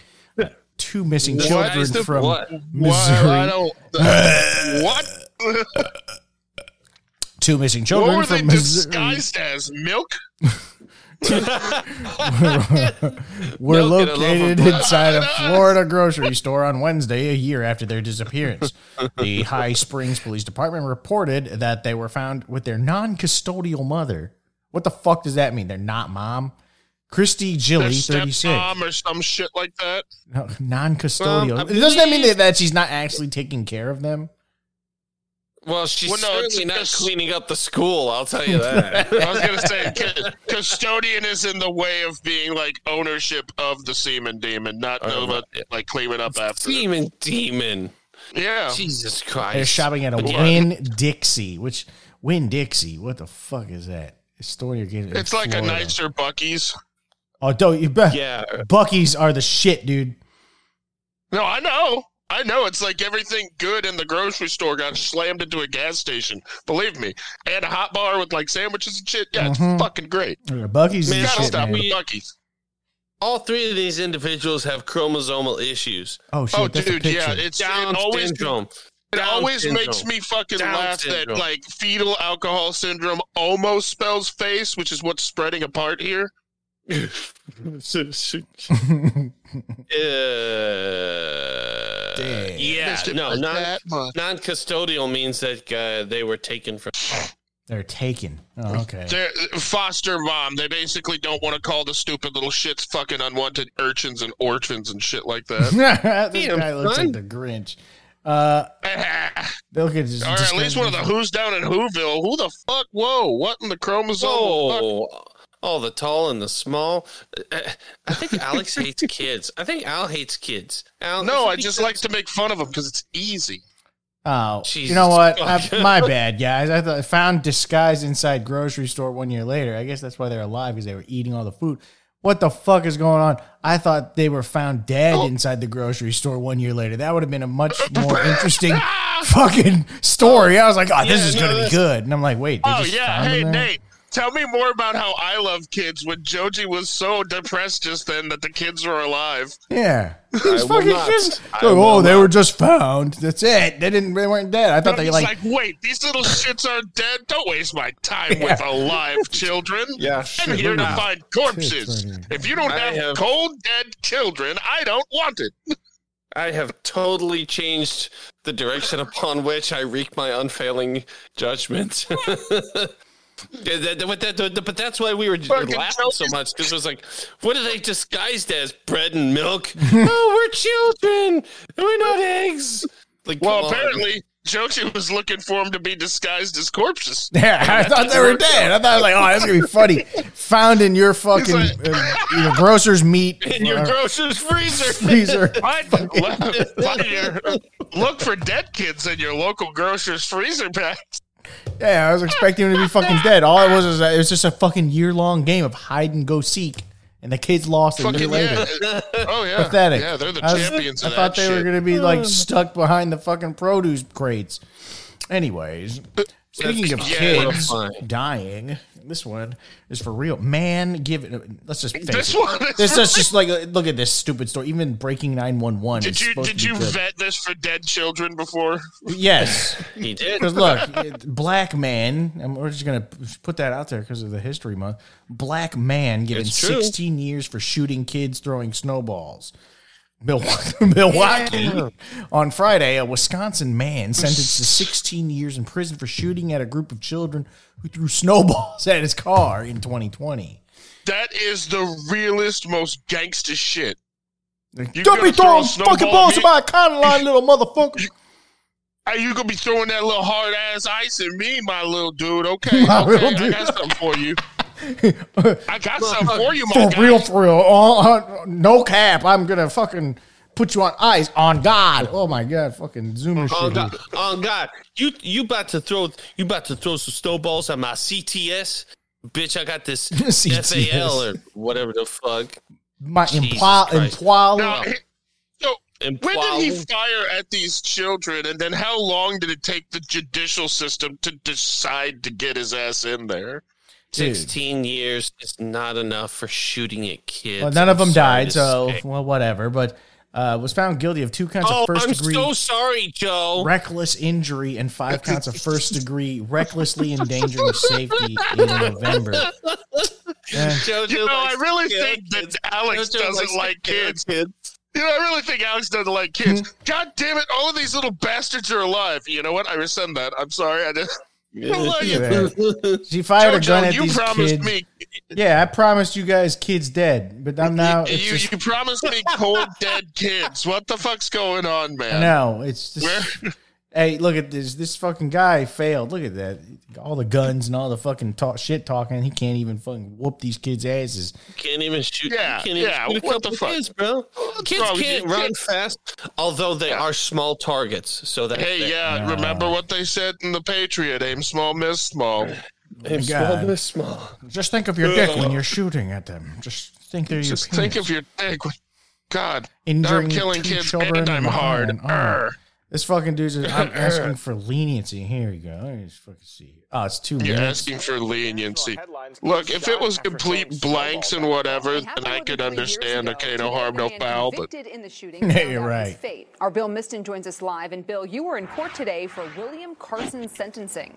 Two missing What? children from What? Missouri. Why, I don't. what? Two missing What children were they from Missouri disguised as? Milk? were Milk and a loaf of located inside a Florida grocery store on Wednesday, a year after their disappearance. The High Springs Police Department reported that they were found with their non custodial mother. What the fuck does that mean? They're not mom? Christy Their Gilly, 36. stepmom or some shit like that. Non custodial. Um, Doesn't that mean that, that she's not actually taking care of them? Well, she's Well, no, certainly not just- cleaning up the school. I'll tell you that. I was gonna say cu- custodian is in the way of being like ownership of the semen demon, not Oh, about like cleaning up after. them. Demon, demon. Yeah, Jesus Christ. They're shopping at a But yeah. Win Dixie, which Winn-Dixie, what the fuck is that? A store you're getting. it's like a nicer Buc-ee's. Oh, don't you bet. Yeah. Buc-ee's are the shit, dude. No, I know, I know. It's like everything good in the grocery store got slammed into a gas station. Believe me, and a hot bar with like sandwiches and shit. Yeah, Mhm. it's fucking great. Buc-ee's Man, is Gotta shit, stop man. with Buc-ee's. All three of these individuals have chromosomal issues. Oh shit, Oh, that's dude, picture. yeah, it's Down it always syndrome. It Down always syndrome. makes me fucking Down laugh syndrome. that like fetal alcohol syndrome almost spells face, which is what's spreading apart here. Uh, yeah, no, non, non-custodial means that uh, they were taken from. They're taken. Oh, okay. They're foster mom. They basically don't want to call the stupid little shits fucking unwanted urchins and orphans and shit like that. this Damn, guy looks son. like the Grinch. Uh, or look at his. at least one of the Who's down in Whoville. Who the fuck? Whoa! What in the chromosome? Oh, oh, the tall and the small. I think Alex hates kids. I think Al hates kids. Al, No, I just good? like to make fun of them because it's easy. Oh, Jesus you know what? fuck. I, my bad, guys. I thought found disguised inside grocery store one year later. I guess that's why they're alive because they were eating all the food. What the fuck is going on? I thought they were found dead Oh. inside the grocery store one year later. That would have been a much more interesting fucking story. I was like, oh, this is no, gonna be good. And I'm like, wait, they Oh just yeah, found hey them there? Nate, tell me more about how I love kids when Joji was so depressed just then that the kids were alive. Yeah, these fucking not. kids. Like, oh, will oh, they not. were just found. That's it. They didn't. They weren't dead. I thought they like. like, wait, these little shits are dead. Don't waste my time with alive children. Yeah, I'm here to look find corpses. right. If you don't have, have- cold dead children, I don't want it. I have totally changed the direction upon which I wreak my unfailing judgment. But that's why we were Fucking laughing so much because it was like, what are they disguised as? Bread and milk? oh, we're children. We're not eggs. Like, Well, come on. apparently, Joji was looking for him to be disguised as corpses. Yeah, I thought they were dead. I thought I was like, oh, that's gonna be funny. Found in your fucking like- uh, you know, grocer's meat in your uh, grocer's freezer. freezer. Find- find look for dead kids in your local grocer's freezer packs. Yeah, I was expecting him to be fucking dead. All it was was it was just a fucking year long game of hide and go seek, and the kids lost a year Fucking later. yeah. Oh yeah. Pathetic. Yeah, they're the I was- champions I of thought that they shit. were gonna be like stuck behind the fucking produce crates. Anyways, speaking of Yeah, kids fine. dying, this one is for real. Man, give it. Let's just face This it. one is This is just like look at this stupid story. Even breaking nine one one. Did you did you vet this for dead children before? Yes. He did. Because look, black man, and we're just gonna put that out there because of the history month. Black man given 16 years for shooting kids throwing snowballs. Milwaukee, Milwaukee. On Friday, a Wisconsin man sentenced to 16 years in prison for shooting at a group of children who threw snowballs at his car in 2020. That is the realest, most gangster shit. You Don't be throw throwing a fucking at balls in my county line, little motherfucker. Are you gonna be throwing that little hard ass ice at me, my little dude? Okay, My okay, I dude. got something for you. I got some for you, my For guy. real, for real. Uh, uh, no cap. I'm gonna fucking put you on ice. On God. Oh my God. Fucking Zoomer on shit. God! Oh God! You you about to throw you about to throw some snowballs at my CTS? Bitch, I got this CTS. FAL or whatever the fuck. My Jesus impla- Christ. impala. So And when did he fire at these children, and then how long did it take the judicial system to decide to get his ass in there? Dude. Sixteen years is not enough for shooting at kids. Well, none of I'm them died, so say. well, whatever. But uh, was found guilty of two counts Oh, of 1st I'm degree so sorry, Joe. reckless injury and five counts of first degree recklessly endangering safety in November. Jojo You know, I likes really kids. think that Alex Jojo likes doesn't like kids. kids. You know, I really think Alex doesn't like kids. God damn it! All of these little bastards are alive. You know what? I rescind that. I'm sorry. I just. I love you. look at that. She fired a gun at you these promised kids. me. Yeah, I promised you guys kids dead, but I'm now. you, you, just, you promised me cold dead kids. What the fuck's going on, man? no, it's just. Where? Hey, look at this. This fucking guy failed. Look at that. All the guns and all the fucking talk, shit talking. He can't even fucking whoop these kids' asses. Can't even shoot. Yeah, can't even yeah, shoot a what the fuck? kids, bro. Kids wrong with can't run Kids- fast, although they are small targets. So that Hey, yeah. Remember what they said in the Patriot: aim small, miss small. Aim small, miss small. Just think of your dick when you're shooting at them. Just think they're your Just think of your dick. God, Injuring I'm killing kids children and I'm in the hard. Hand. Arr. This fucking dude's. I'm asking for leniency. Here you go. Let me just fucking see. Oh, it's two You're minutes. asking for leniency. Look, if it was complete blanks and whatever, then I could understand. Okay, no harm, no foul. But Convicted in the shooting. Yeah, you're right. Fate. Our Bill Miston joins us live, and Bill, you were in court today for William Carson's sentencing.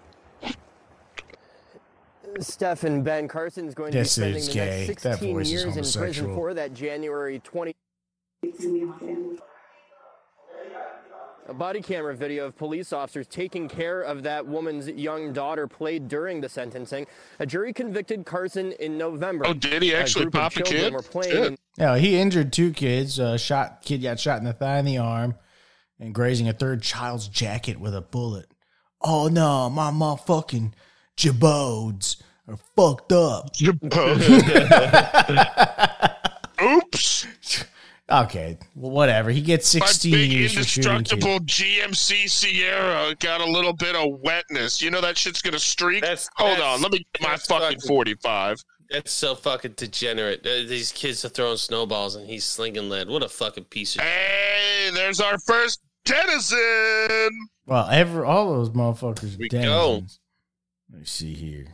Stephen Ben Carson is going This to be spending is the gay. next That 16 voice is years in prison for that January 20. A body camera video of police officers taking care of that woman's young daughter played during the sentencing. A jury convicted Carson in November. Oh, did he actually group of pop a kid? Were playing Shit. in Yeah, he injured two kids. Uh, shot kid got shot in the thigh and the arm, and grazing a third child's jacket with a bullet. Oh no, my motherfucking jabodes are fucked up. Jabodes. Oops. Okay, well, whatever. He gets My 16 big years for shooting indestructible GMC Sierra got a little bit of wetness. You know that shit's gonna streak. That's- Hold that's- on, let me get my fucking fucking- forty-five. That's so fucking degenerate. Uh, these kids are throwing snowballs and he's slinging lead. What a fucking piece of. Hey, there's our first denizen. Well, ever all those motherfuckers. We denizens. Let me see here.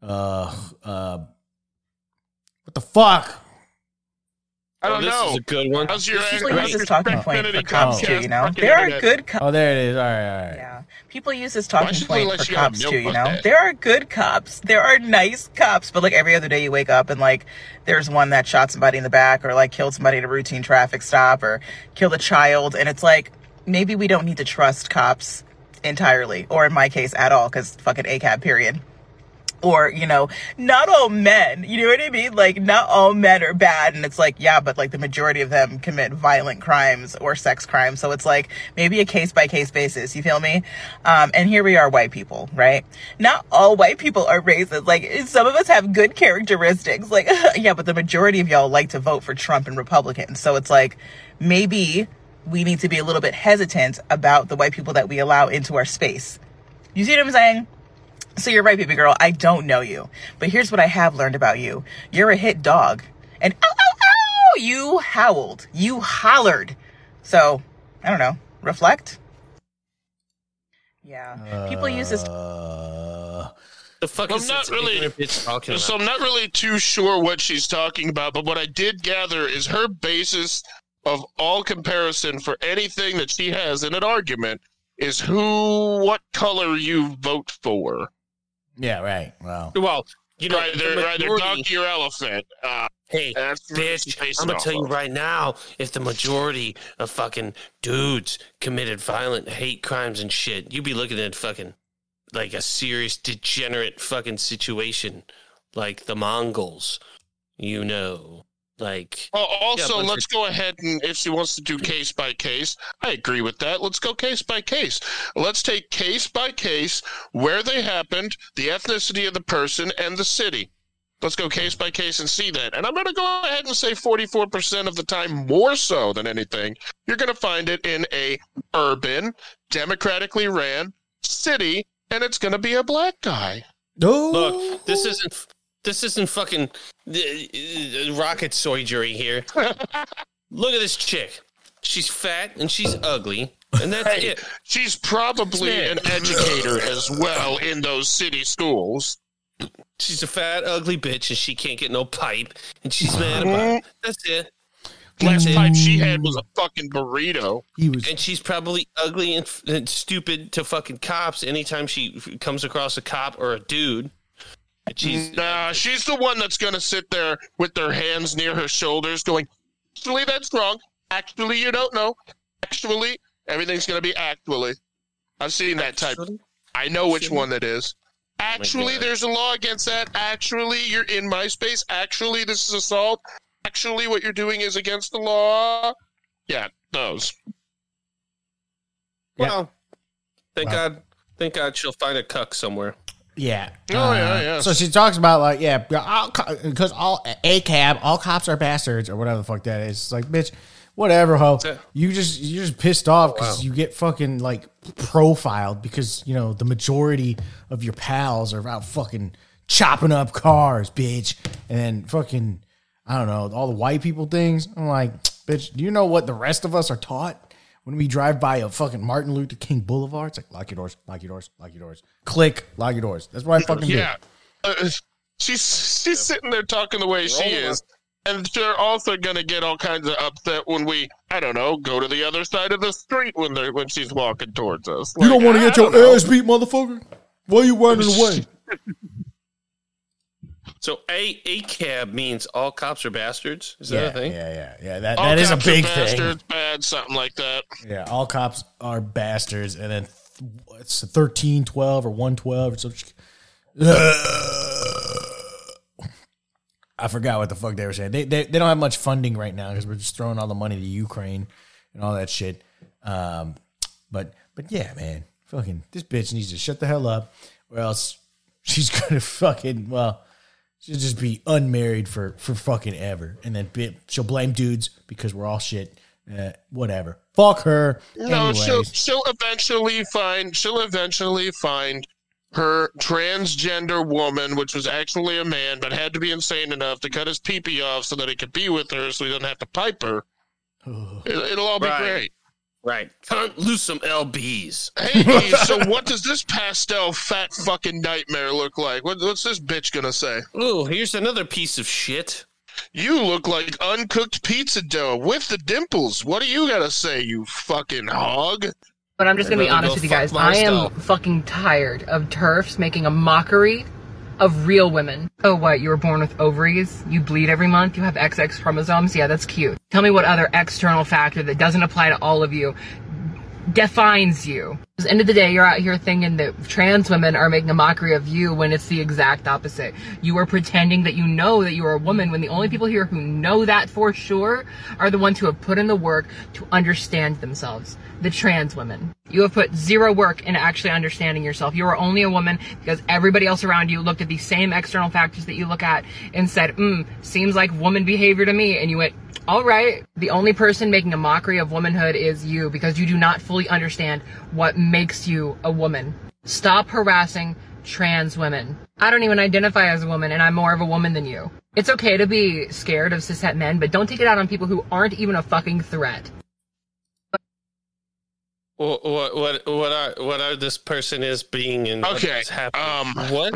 Uh, uh, what the fuck? I don't Oh, this know. is a good one. How's your Usually how's use your this talking point for cops Comcast too, you know? There are good cops. Oh, there it is. All right, all right. Yeah. People use this talking point for you have cops too, you know? There are good cops. There are nice cops, but like every other day you wake up and like there's one that shot somebody in the back or like killed somebody at a routine traffic stop or killed a child and it's like maybe we don't need to trust cops entirely or in my case at all cuz fucking ACAB period. Or you know not all men you know what i mean? Like not all men are bad and it's like yeah but like the majority of them commit violent crimes or sex crimes so it's like maybe a case by case basis you feel me? Um and here we are white people right? Not all white people are racist like some of us have good characteristics like yeah but the majority of y'all like to vote for trump and republicans so it's like maybe we need to be a little bit hesitant about the white people that we allow into our space. You see what i'm saying so you're right, baby girl. I don't know you. But here's what I have learned about you. You're a hit dog. And ow, ow, ow! You howled. You hollered. So, I don't know. Reflect? Yeah. People use this. Uh, The fuck I'm is not really- talking So about? I'm not really too sure what she's talking about, but what I did gather is her basis of all comparison for anything that she has in an argument is who, what color you vote for. Yeah, right. Wow. Well, you know, either, the either majority- donkey or elephant. Uh, Hey, that's bitch, she's I'm gonna off tell you right now, if the majority of fucking dudes committed violent hate crimes and shit, you'd be looking at fucking like a serious degenerate fucking situation, like the Mongols, you know, like. Well, also, bunch let's go ahead and if she wants to do case by case, I agree with that. Let's go case by case. Let's take case by case where they happened, the ethnicity of the person, and the city. Let's go case by case and see that. And I'm going to go ahead and say 44% of the time, more so than anything, you're going to find it in a urban, democratically ran city, and it's going to be a black guy. No. Look, this isn't this isn't fucking uh, uh, rocket surgery here. Look at this chick. She's fat and she's ugly, and that's Hey, it. she's probably an educator as well in those city schools. She's a fat, ugly bitch, and she can't get no pipe, and she's mad about it. That's it. Last That's pipe she had was a fucking burrito. He was. And she's probably ugly and, and stupid to fucking cops anytime she f- comes across a cop or a dude. And She's Nah, she's the one that's gonna sit there with their hands near her shoulders, going, "Actually, that's wrong. Actually, you don't know. Actually, everything's gonna be actually." I've seen that type. I know which one that is. Oh actually, God. there's a law against that. Actually, you're in my space. Actually, this is assault. Actually, what you're doing is against the law. Yeah, those. well. Thank Wow. God. Thank God she'll find a cuck somewhere. Yeah. Oh, yeah, Uh, yeah. So she talks about like, yeah, because all ACAB, all cops are bastards or whatever the fuck that is. It's like, bitch, whatever, ho. You just you're just pissed off because wow. you get fucking like profiled because you know the majority of your pals are out fucking chopping up cars, bitch, and then fucking I don't know all the white people things. I'm like, bitch, do you know what the rest of us are taught? When we drive by a fucking Martin Luther King Boulevard, it's like lock your doors, lock your doors, lock your doors, click, lock your doors. That's what I fucking do. Yeah. Uh, she's she's sitting there talking the way she Roll is. And they're also gonna get all kinds of upset when we, I don't know, go to the other side of the street when they're when she's walking towards us. You don't want to get your know. ass beat, motherfucker? Why are you running away? So a ACAB means all cops are bastards. Is that a thing? yeah, yeah, yeah. That All that is a big thing. bastards, Bad, something like that. Yeah, all cops are bastards, and then th- it's a 13, 12, or one twelve or something. I forgot what the fuck they were saying. They they, they don't have much funding right now because we're just throwing all the money to Ukraine and all that shit. Um, but but yeah, man, fucking this bitch needs to shut the hell up, or else she's gonna fucking well, she'll just be unmarried for for fucking ever, and then bi- she'll blame dudes because we're all shit. Uh, whatever. Fuck her. No, she'll she'll eventually find she'll eventually find her transgender woman, which was actually a man, but had to be insane enough to cut his peepee off so that he could be with her, so he doesn't have to pipe her. It, it'll all be Right. great. Right. Cunt, lose some lbs. Hey, so what does this pastel fat fucking nightmare look like? What, what's this bitch gonna say? Oh, here's another piece of shit. You look like uncooked pizza dough with the dimples. What do you gotta say, you fucking hog? But I'm just gonna be honest with you guys. I am fucking tired of TERFs making a mockery of real women. Oh, what? You were born with ovaries? You bleed every month? You have XX chromosomes? Yeah, that's cute. Tell me what other external factor that doesn't apply to all of you defines you. At the end of the day, you're out here thinking that trans women are making a mockery of you when it's the exact opposite. You are pretending that you know that you are a woman when the only people here who know that for sure are the ones who have put in the work to understand themselves. The trans women. You have put zero work in actually understanding yourself. You are only a woman because everybody else around you looked at the same external factors that you look at and said, hmm, seems like woman behavior to me. And you went, all right. The only person making a mockery of womanhood is you because you do not fully understand what makes you a woman. Stop harassing trans women. I don't even identify as a woman and I'm more of a woman than you. It's okay to be scared of cishet men, but don't take it out on people who aren't even a fucking threat. What what what what are what are this person is being and Okay. what's happening? Um, what?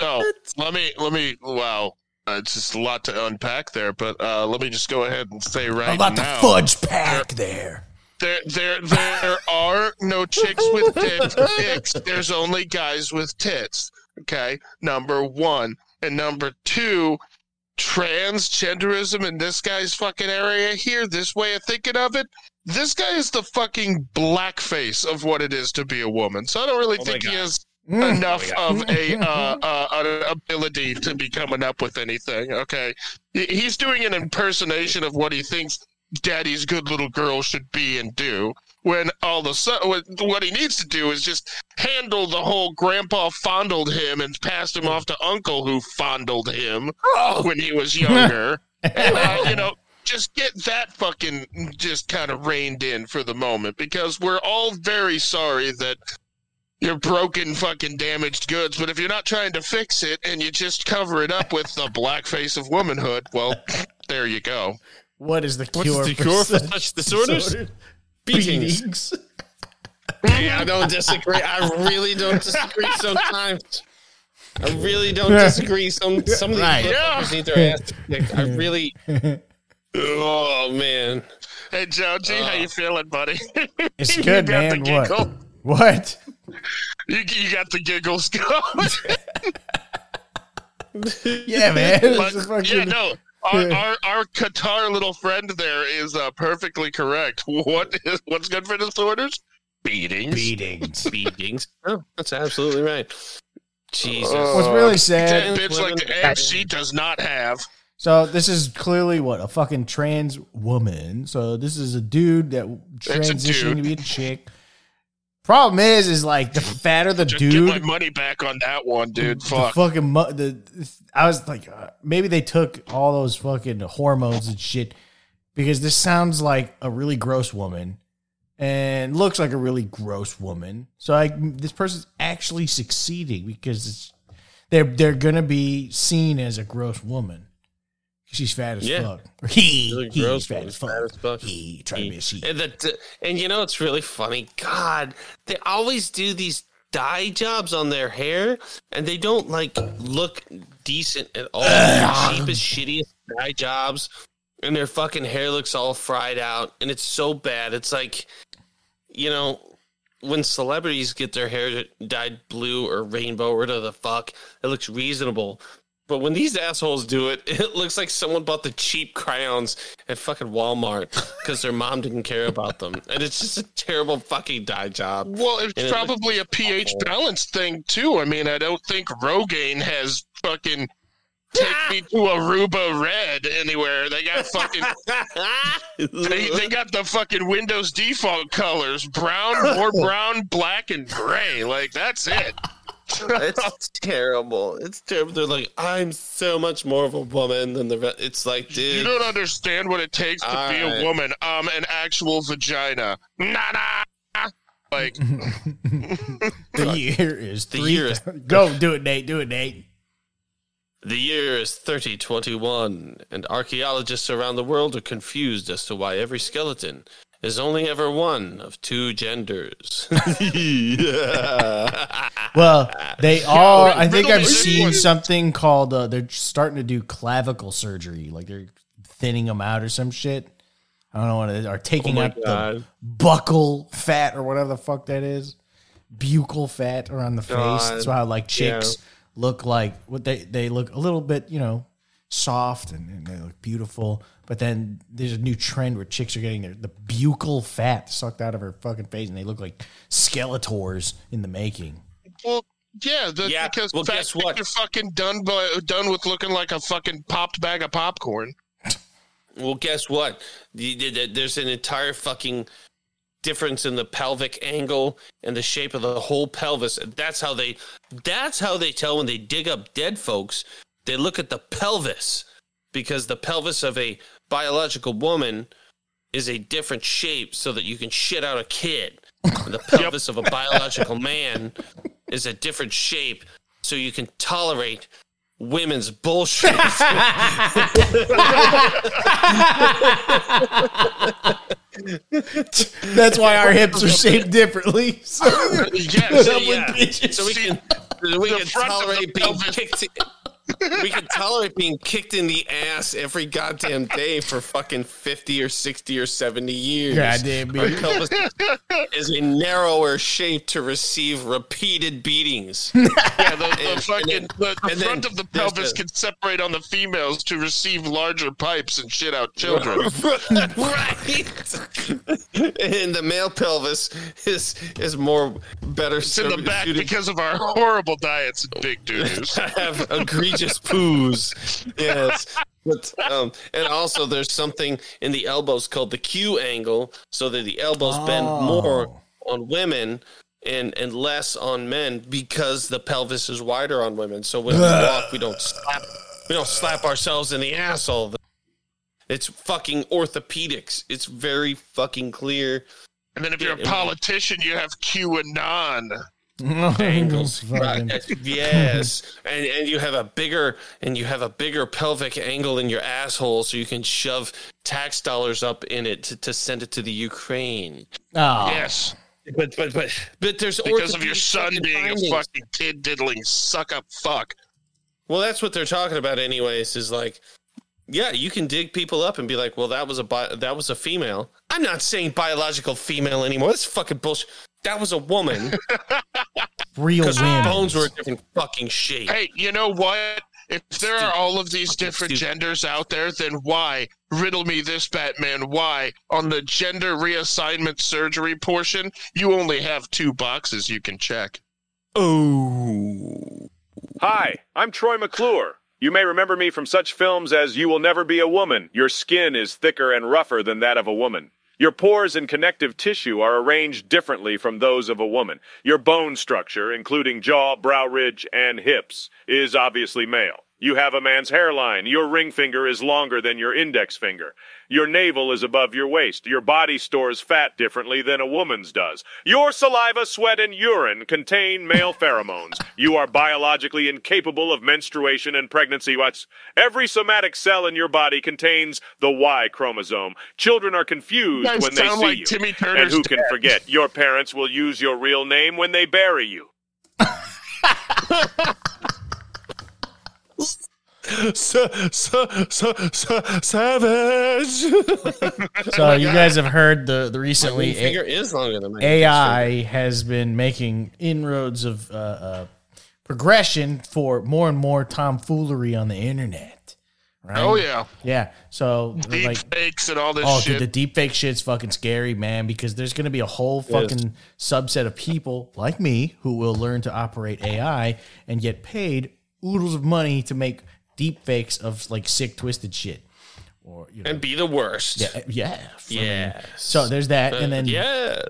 No, let me let me. Wow, uh, it's just a lot to unpack there. But uh, let me just go ahead and say right A lot to now, fudge pack there. There, there, there are no chicks with tits. dicks. There's only guys with tits. Okay, number one, and number two, transgenderism in this guy's fucking area here. This way of thinking of it. This guy is the fucking blackface of what it is to be a woman. So I don't really Oh think he God. has. Enough Oh of a uh, uh, an ability to be coming up with anything. Okay, he's doing an impersonation of what he thinks daddy's good little girl should be and do. When all the su- what what he needs to do is just handle the whole grandpa fondled him and passed him off to uncle who fondled him when he was younger. and, uh, you know, just get that fucking just kind of reined in for the moment because we're all very sorry that you're broken fucking damaged goods but if you're not trying to fix it and you just cover it up with the blackface of womanhood well there you go What is the What's cure, the for, cure for such such disorders? Beatings. Beatings. Yeah, I don't disagree. I really don't disagree sometimes. I really don't disagree. Some some of these Right. motherfuckers need their ass kicked. I really. Oh man. hey joe g how uh, you feeling buddy It's good, got the man. What? What? You, you got the giggles going Yeah, man. But, fucking- yeah no our, our our Qatar little friend there is uh, perfectly correct. What is what's good for disorders? Beatings. Beatings. Beatings. Oh, that's absolutely right. Jesus. What's really sad- That bitch like the egg she does not have. So this is clearly what a fucking trans woman. So this is a dude that It's a transitioning to be a chick. Problem is, is like the fatter the Just dude, get my money back on that one, dude. the Fuck. fucking mu- the. I was like, uh, maybe they took all those fucking hormones and shit because this sounds like a really gross woman and looks like a really gross woman. So like this person's actually succeeding because it's they're they're gonna be seen as a gross woman. She's fat as Yeah. fuck. He Really he's fat as fat fuck. as fuck. He trying to be a she. And, the, and you know it's really funny? God, they always do these dye jobs on their hair, and they don't like look decent at all. They're cheapest, shittiest dye jobs, and their fucking hair looks all fried out, and it's so bad. It's like, you know, when celebrities get their hair dyed blue or rainbow or whatever the fuck, it looks reasonable. But when these assholes do it, it looks like someone bought the cheap crayons at fucking Walmart because their mom didn't care about them, and it's just a terrible fucking dye job. Well, it's And it probably a pH balance thing too. I mean, I don't think Rogaine has fucking take me to Aruba red anywhere. They got fucking they, they got the fucking Windows default colors: brown, more brown, black, and gray. Like that's it. It's terrible. It's terrible. They're like, I'm so much more of a woman than the rest. It's like, dude, You don't understand what it takes to be Alright. a woman. Um, an actual vagina. Nah, nah. Like The year is The three. year is- Go do it, Nate. Do it, Nate. The year is 3021, and archaeologists around the world are confused as to why every skeleton is only ever one of two genders. Well, they are. wait, I think I've seen this. something called. Uh, they're starting to do clavicle surgery. Like they're thinning them out or some shit. I don't know what it is. Are taking Oh my out the God. buckle fat or whatever the fuck that is. Buccal fat around the face. That's why like chicks look like what they they look a little bit. You know, soft and, and they look beautiful. But then there's a new trend where chicks are getting their the buccal fat sucked out of her fucking face, and they look like Skeletors in the making. Well, yeah, the, Yeah, because well, guess what? You're fucking done, by, done with looking like a fucking popped bag of popcorn. Well, guess what? The- the- the- There's an entire fucking difference in the pelvic angle and the shape of the whole pelvis. That's how they. That's how they tell when they dig up dead folks. They look at the pelvis because the pelvis of a biological woman is a different shape, so that you can shit out a kid. And the pelvis of a biological man is a different shape, so you can tolerate women's bullshit. That's why our hips are shaped differently. So yeah, so, yeah. so we can we The can front of the tolerate being kicked. We can tolerate being kicked in the ass every goddamn day for fucking fifty or sixty or seventy years. Goddamn, Our pelvis is a narrower shape to receive repeated beatings. Yeah, the, the And- fucking and the, the and then front of the there's pelvis the- can separate on the females to receive larger pipes and shit out children. right. and the male pelvis is is more better It's in the back suited because of our horrible diets and big doo-doos. I have egregious poos. Yes. But, um, and also, there's something in the elbows called the Q angle, so that the elbows bend more on women and and less on men because the pelvis is wider on women. So when we walk, we don't slap we don't slap ourselves in the ass all the. It's fucking orthopedics. It's very fucking clear. And then if you're a politician, you have QAnon. Angles. Fucking- yes, and and you have a bigger and you have a bigger pelvic angle in your asshole, so you can shove tax dollars up in it to, to send it to the Ukraine. Oh. Yes, But but but but there's because of your son fucking being a fucking kid diddling suck up fuck. Well, that's what they're talking about, anyways. Is like, yeah, you can dig people up and be like, well, that was a bi- that was a female. I'm not saying biological female anymore. That's fucking bullshit. That was a woman Real because her women. bones were a different fucking shape. Hey, you know what? If there are all of these different genders out there, then why, riddle me this, Batman, why, on the gender reassignment surgery portion, you only have two boxes you can check? Oh. Hi, I'm Troy McClure. You may remember me from such films as You Will Never Be a Woman. Your skin is thicker and rougher than that of a woman. Your pores and connective tissue are arranged differently from those of a woman. Your bone structure, including jaw, brow ridge, and hips, is obviously male. You have a man's hairline. Your ring finger is longer than your index finger. Your navel is above your waist. Your body stores fat differently than a woman's does. Your saliva, sweat, and urine contain male pheromones. You are biologically incapable of menstruation and pregnancy. What's every somatic cell in your body contains the Y chromosome. Children are confused when they see like you. Timmy and Turner's who can dad. forget? Your parents will use your real name when they bury you. so, so, so, so, savage. So you guys have heard the the recently My finger is longer than my AI has been making inroads of uh, uh, progression for more and more tomfoolery on the internet. Right? Oh, yeah. yeah. So Deep like, fakes and all this oh, shit. dude, the deep fake shit's fucking scary, man. Because there's going to be a whole fucking subset of people like me who will learn to operate AI and get paid oodles of money to make deep fakes of like sick, twisted shit. Or you know, and be the worst. yeah, yeah, I mean, Yes. So there's that, and Uh, then yeah.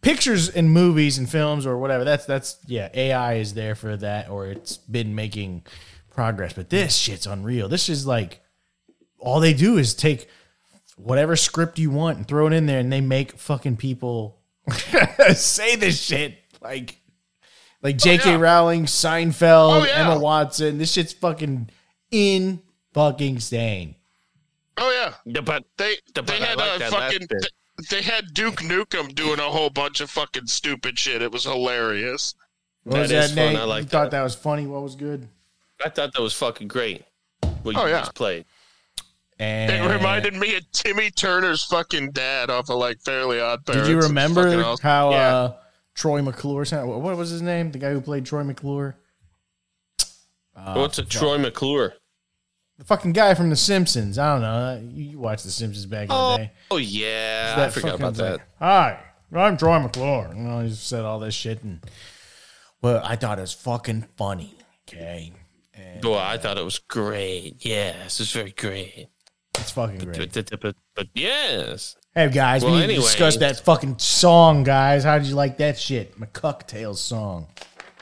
pictures and movies and films or whatever. That's that's yeah, AI is there for that, or it's been making progress. But this shit's unreal. This is like all they do is take whatever script you want and throw it in there, and they make fucking people say this shit like like J.K. Rowling, Seinfeld, Oh, yeah. Emma Watson. This shit's fucking in fucking stain. Oh yeah, Yeah, but they but they had like a fucking they had Duke Nukem doing a whole bunch of fucking stupid shit. It was hilarious. What was That is that, fun. I like you thought that was funny? What was good? I thought that was fucking great. What you Oh, yeah. just played. And It reminded me of Timmy Turner's fucking dad off of like Fairly Odd Parents. Did you remember how Yeah. uh, Troy McClure? What was his name? The guy who played Troy McClure. Uh, What's a Troy McClure? The fucking guy from The Simpsons. I don't know. You, you watched The Simpsons back in the day. Oh yeah, I forgot about that. Hi, I'm Troy McClure. You know, he said all this shit, and well, I thought it was fucking funny. Okay, Well, I thought it was great. Yes, it's very great. It's fucking great. But, but, but, but yes. Hey guys, Well, we need anyway. to discuss that fucking song, guys. How did you like that shit? McCucktails song.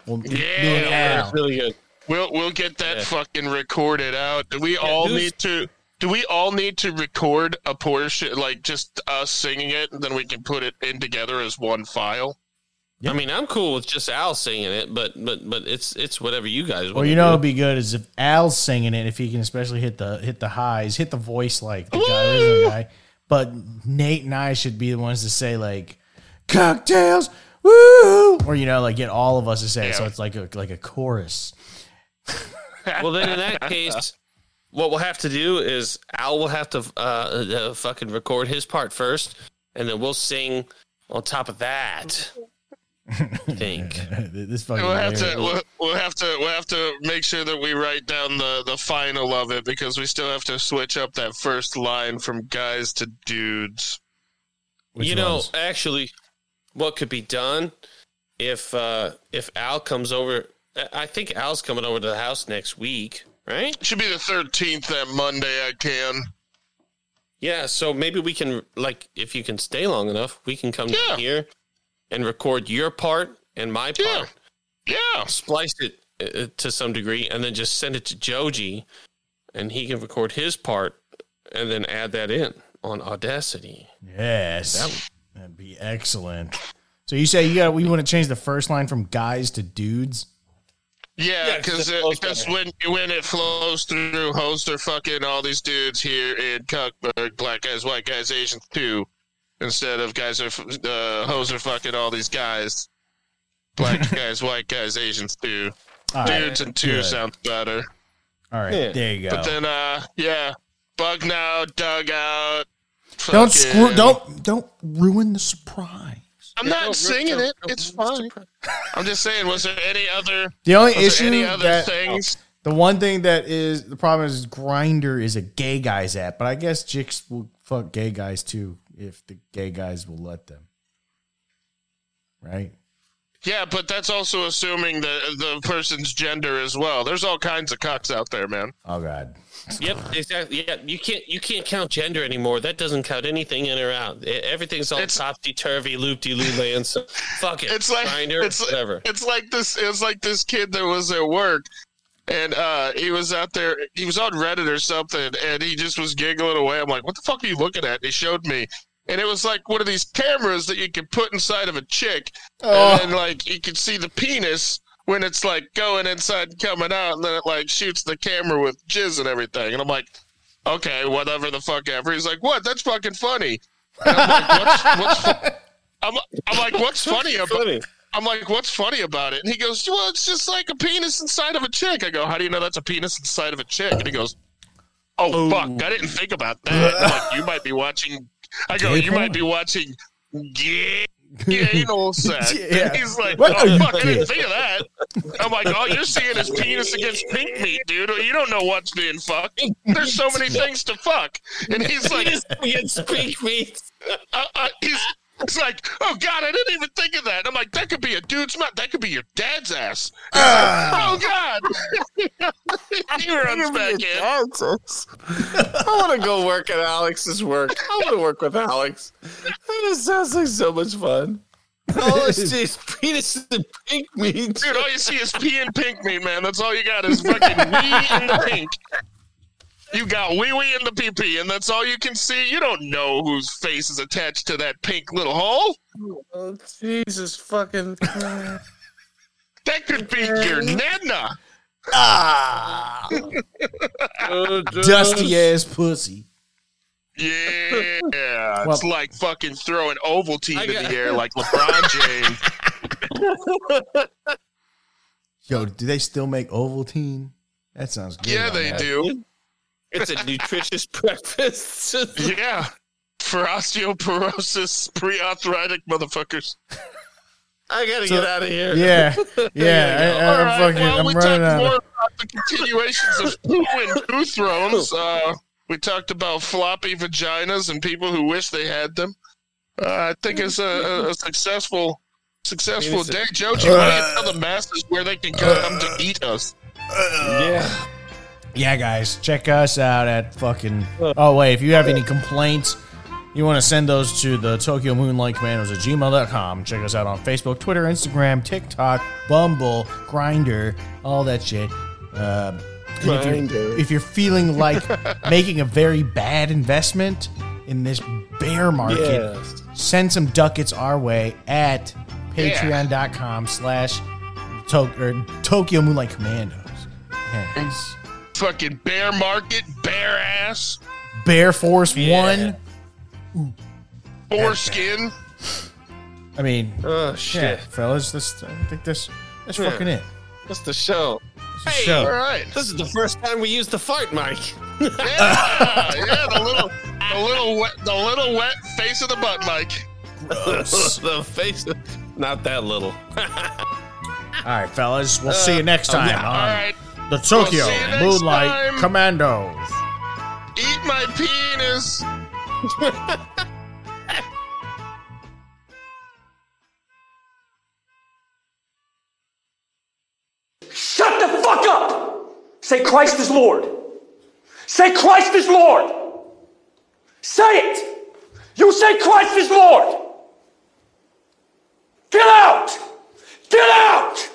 Well, me and Yeah, Al. really good. We'll we'll get that Yeah. fucking recorded out. Do we all who's- need to? Do we all need to record a portion, like just us singing it, and then we can put it in together as one file? I mean, I'm cool with just Al singing it, but but but it's it's whatever you guys. Well, wanna you know, do. it'd be good is if Al's singing it, if he can especially hit the hit the highs, hit the voice like the guy, guy. But Nate and I should be the ones to say like cocktails, woo, or you know, like get all of us to say it, so it's like a like a chorus. well, then in that case, what we'll have to do is Al will have to uh, uh, fucking record his part first, and then we'll sing on top of that. I think. this fucking We'll have to we'll, we'll have to we'll have to make sure that we write down the the final of it because we still have to switch up that first line from guys to dudes. you know, actually, what could be done if uh, if Al comes over? I think Al's coming over to the house next week, right? Should be the thirteenth that Monday. I can. Yeah, so maybe we can like if you can stay long enough, we can come down here and record your part and my part. Yeah. Splice it uh, to some degree and then just send it to Joji and he can record his part and then add that in on Audacity. Yes, That would- that'd be excellent. So you say you got we want to change the first line from guys to dudes? Yeah, Yeah, 'cause because it flows because when when it flows through, hosts are fucking all these dudes here in Cuckberg, black guys, white guys, Asians too, instead of guys are f- uh, hosts are fucking all these guys, black guys, white guys, Asians too. All right, Dudes and two good. sounds better. All right, Yeah. there you go. But then, uh, yeah, bug now, dug out. don't screw, don't don't ruin the surprise. I'm Yeah, not don't- singing don't- it. It's fine. I'm just saying. Was there any other? The only issue any other that things? the one thing that is the problem is Grindr is a gay guys app, but I guess Jix will fuck gay guys too if the gay guys will let them. Right? Yeah, but that's also assuming the the person's gender as well. There's all kinds of cocks out there, man. Oh God. Yep, exactly. Yeah, you can't you can't count gender anymore. That doesn't count anything in or out. Everything's all topsy turvy, loop de loo land. So fuck it. It's like Grindr, it's whatever. It's like this. It's like this kid that was at work, and uh, he was out there. He was on Reddit or something, and he just was giggling away. I'm like, "What the fuck are you looking at?" And he showed me, and it was like one of these cameras that you can put inside of a chick, Oh. and then like you can see the penis when it's like going inside and coming out, and then it like shoots the camera with jizz and everything. And I'm like, "Okay, whatever the fuck ever." He's like, "What? That's fucking funny." And I'm like, "What's?" what's I'm, I'm like, what's funny about I'm like, what's funny about it? And he goes, well, it's just like a penis inside of a chick. I go, how do you know that's a penis inside of a chick? And he goes, oh, oh. fuck, I didn't think about that. Like, you might be watching. I go, Gay you porn? might be watching gay, anal sex. Yeah. He's like, What oh, fuck, I didn't think of that. I'm like, all you're seeing is penis against pink meat, dude. You don't know what's being fucked. There's so many things to fuck. And he's like, It's pink meat. uh, uh, he's, he's like, oh god, I didn't even think of that. And I'm like, that could be a dude's mouth. That could be your dad's ass. He's like, oh god. he runs back in. I want to go work at Alex's work. I want to work with Alex. That sounds like so much fun. Oh, it's just penis and pink meat. Dude, all you see is pee and pink meat, man. That's all you got is fucking wee and the pink. You got wee wee and the pee pee, and that's all you can see. You don't know whose face is attached to that pink little hole. Oh, Jesus fucking. That could be your nana. Ah, Oh, dusty ass pussy. Yeah, Well- it's like fucking throwing Ovaltine I in the air like LeBron James. Yo, do they still make Ovaltine? That sounds good. Yeah, they that. do. It's a nutritious breakfast. Yeah, for osteoporosis, pre-arthritic motherfuckers. I gotta So- get out of here. Yeah, yeah. I, I, All am right, fucking. well, I'm we running talked out. more Of, about the continuations of poo and poo thrones. Uh, we talked about floppy vaginas and people who wish they had them. Uh, I think it's a, a, a successful successful It's a- day. Joji, why don't you tell the masses where they can come to eat us? Yeah. Yeah, guys, check us out at fucking. Oh, wait, if you have any complaints, you want to send those to the Tokyo Moonlight Commandos at gmail.com. Check us out on Facebook, Twitter, Instagram, TikTok, Bumble, Grindr, all that shit. Um, and if, you're, if you're feeling like making a very bad investment in this bear market, Yes. send some ducats our way at patreon.com slash to- or Tokyo Moonlight Commandos. Yes. Fucking bear market, bear ass, Bear Force Yeah. One. foreskin. I mean, Oh yeah, shit. fellas, this I think this that's Yeah. fucking it. That's the show. the Hey, show. All right. this is the first time we used the fart mic. Yeah, yeah, the little, the little wet, the little wet face of the butt mic. the face, of, not that little. All right, fellas, we'll see you next Uh, time yeah. on All right, the Tokyo We'll see you next Moonlight time. Commandos. eat my penis. Shut the fuck up! Say Christ is Lord. Say Christ is Lord. Say it. You say Christ is Lord. Get out! Get out!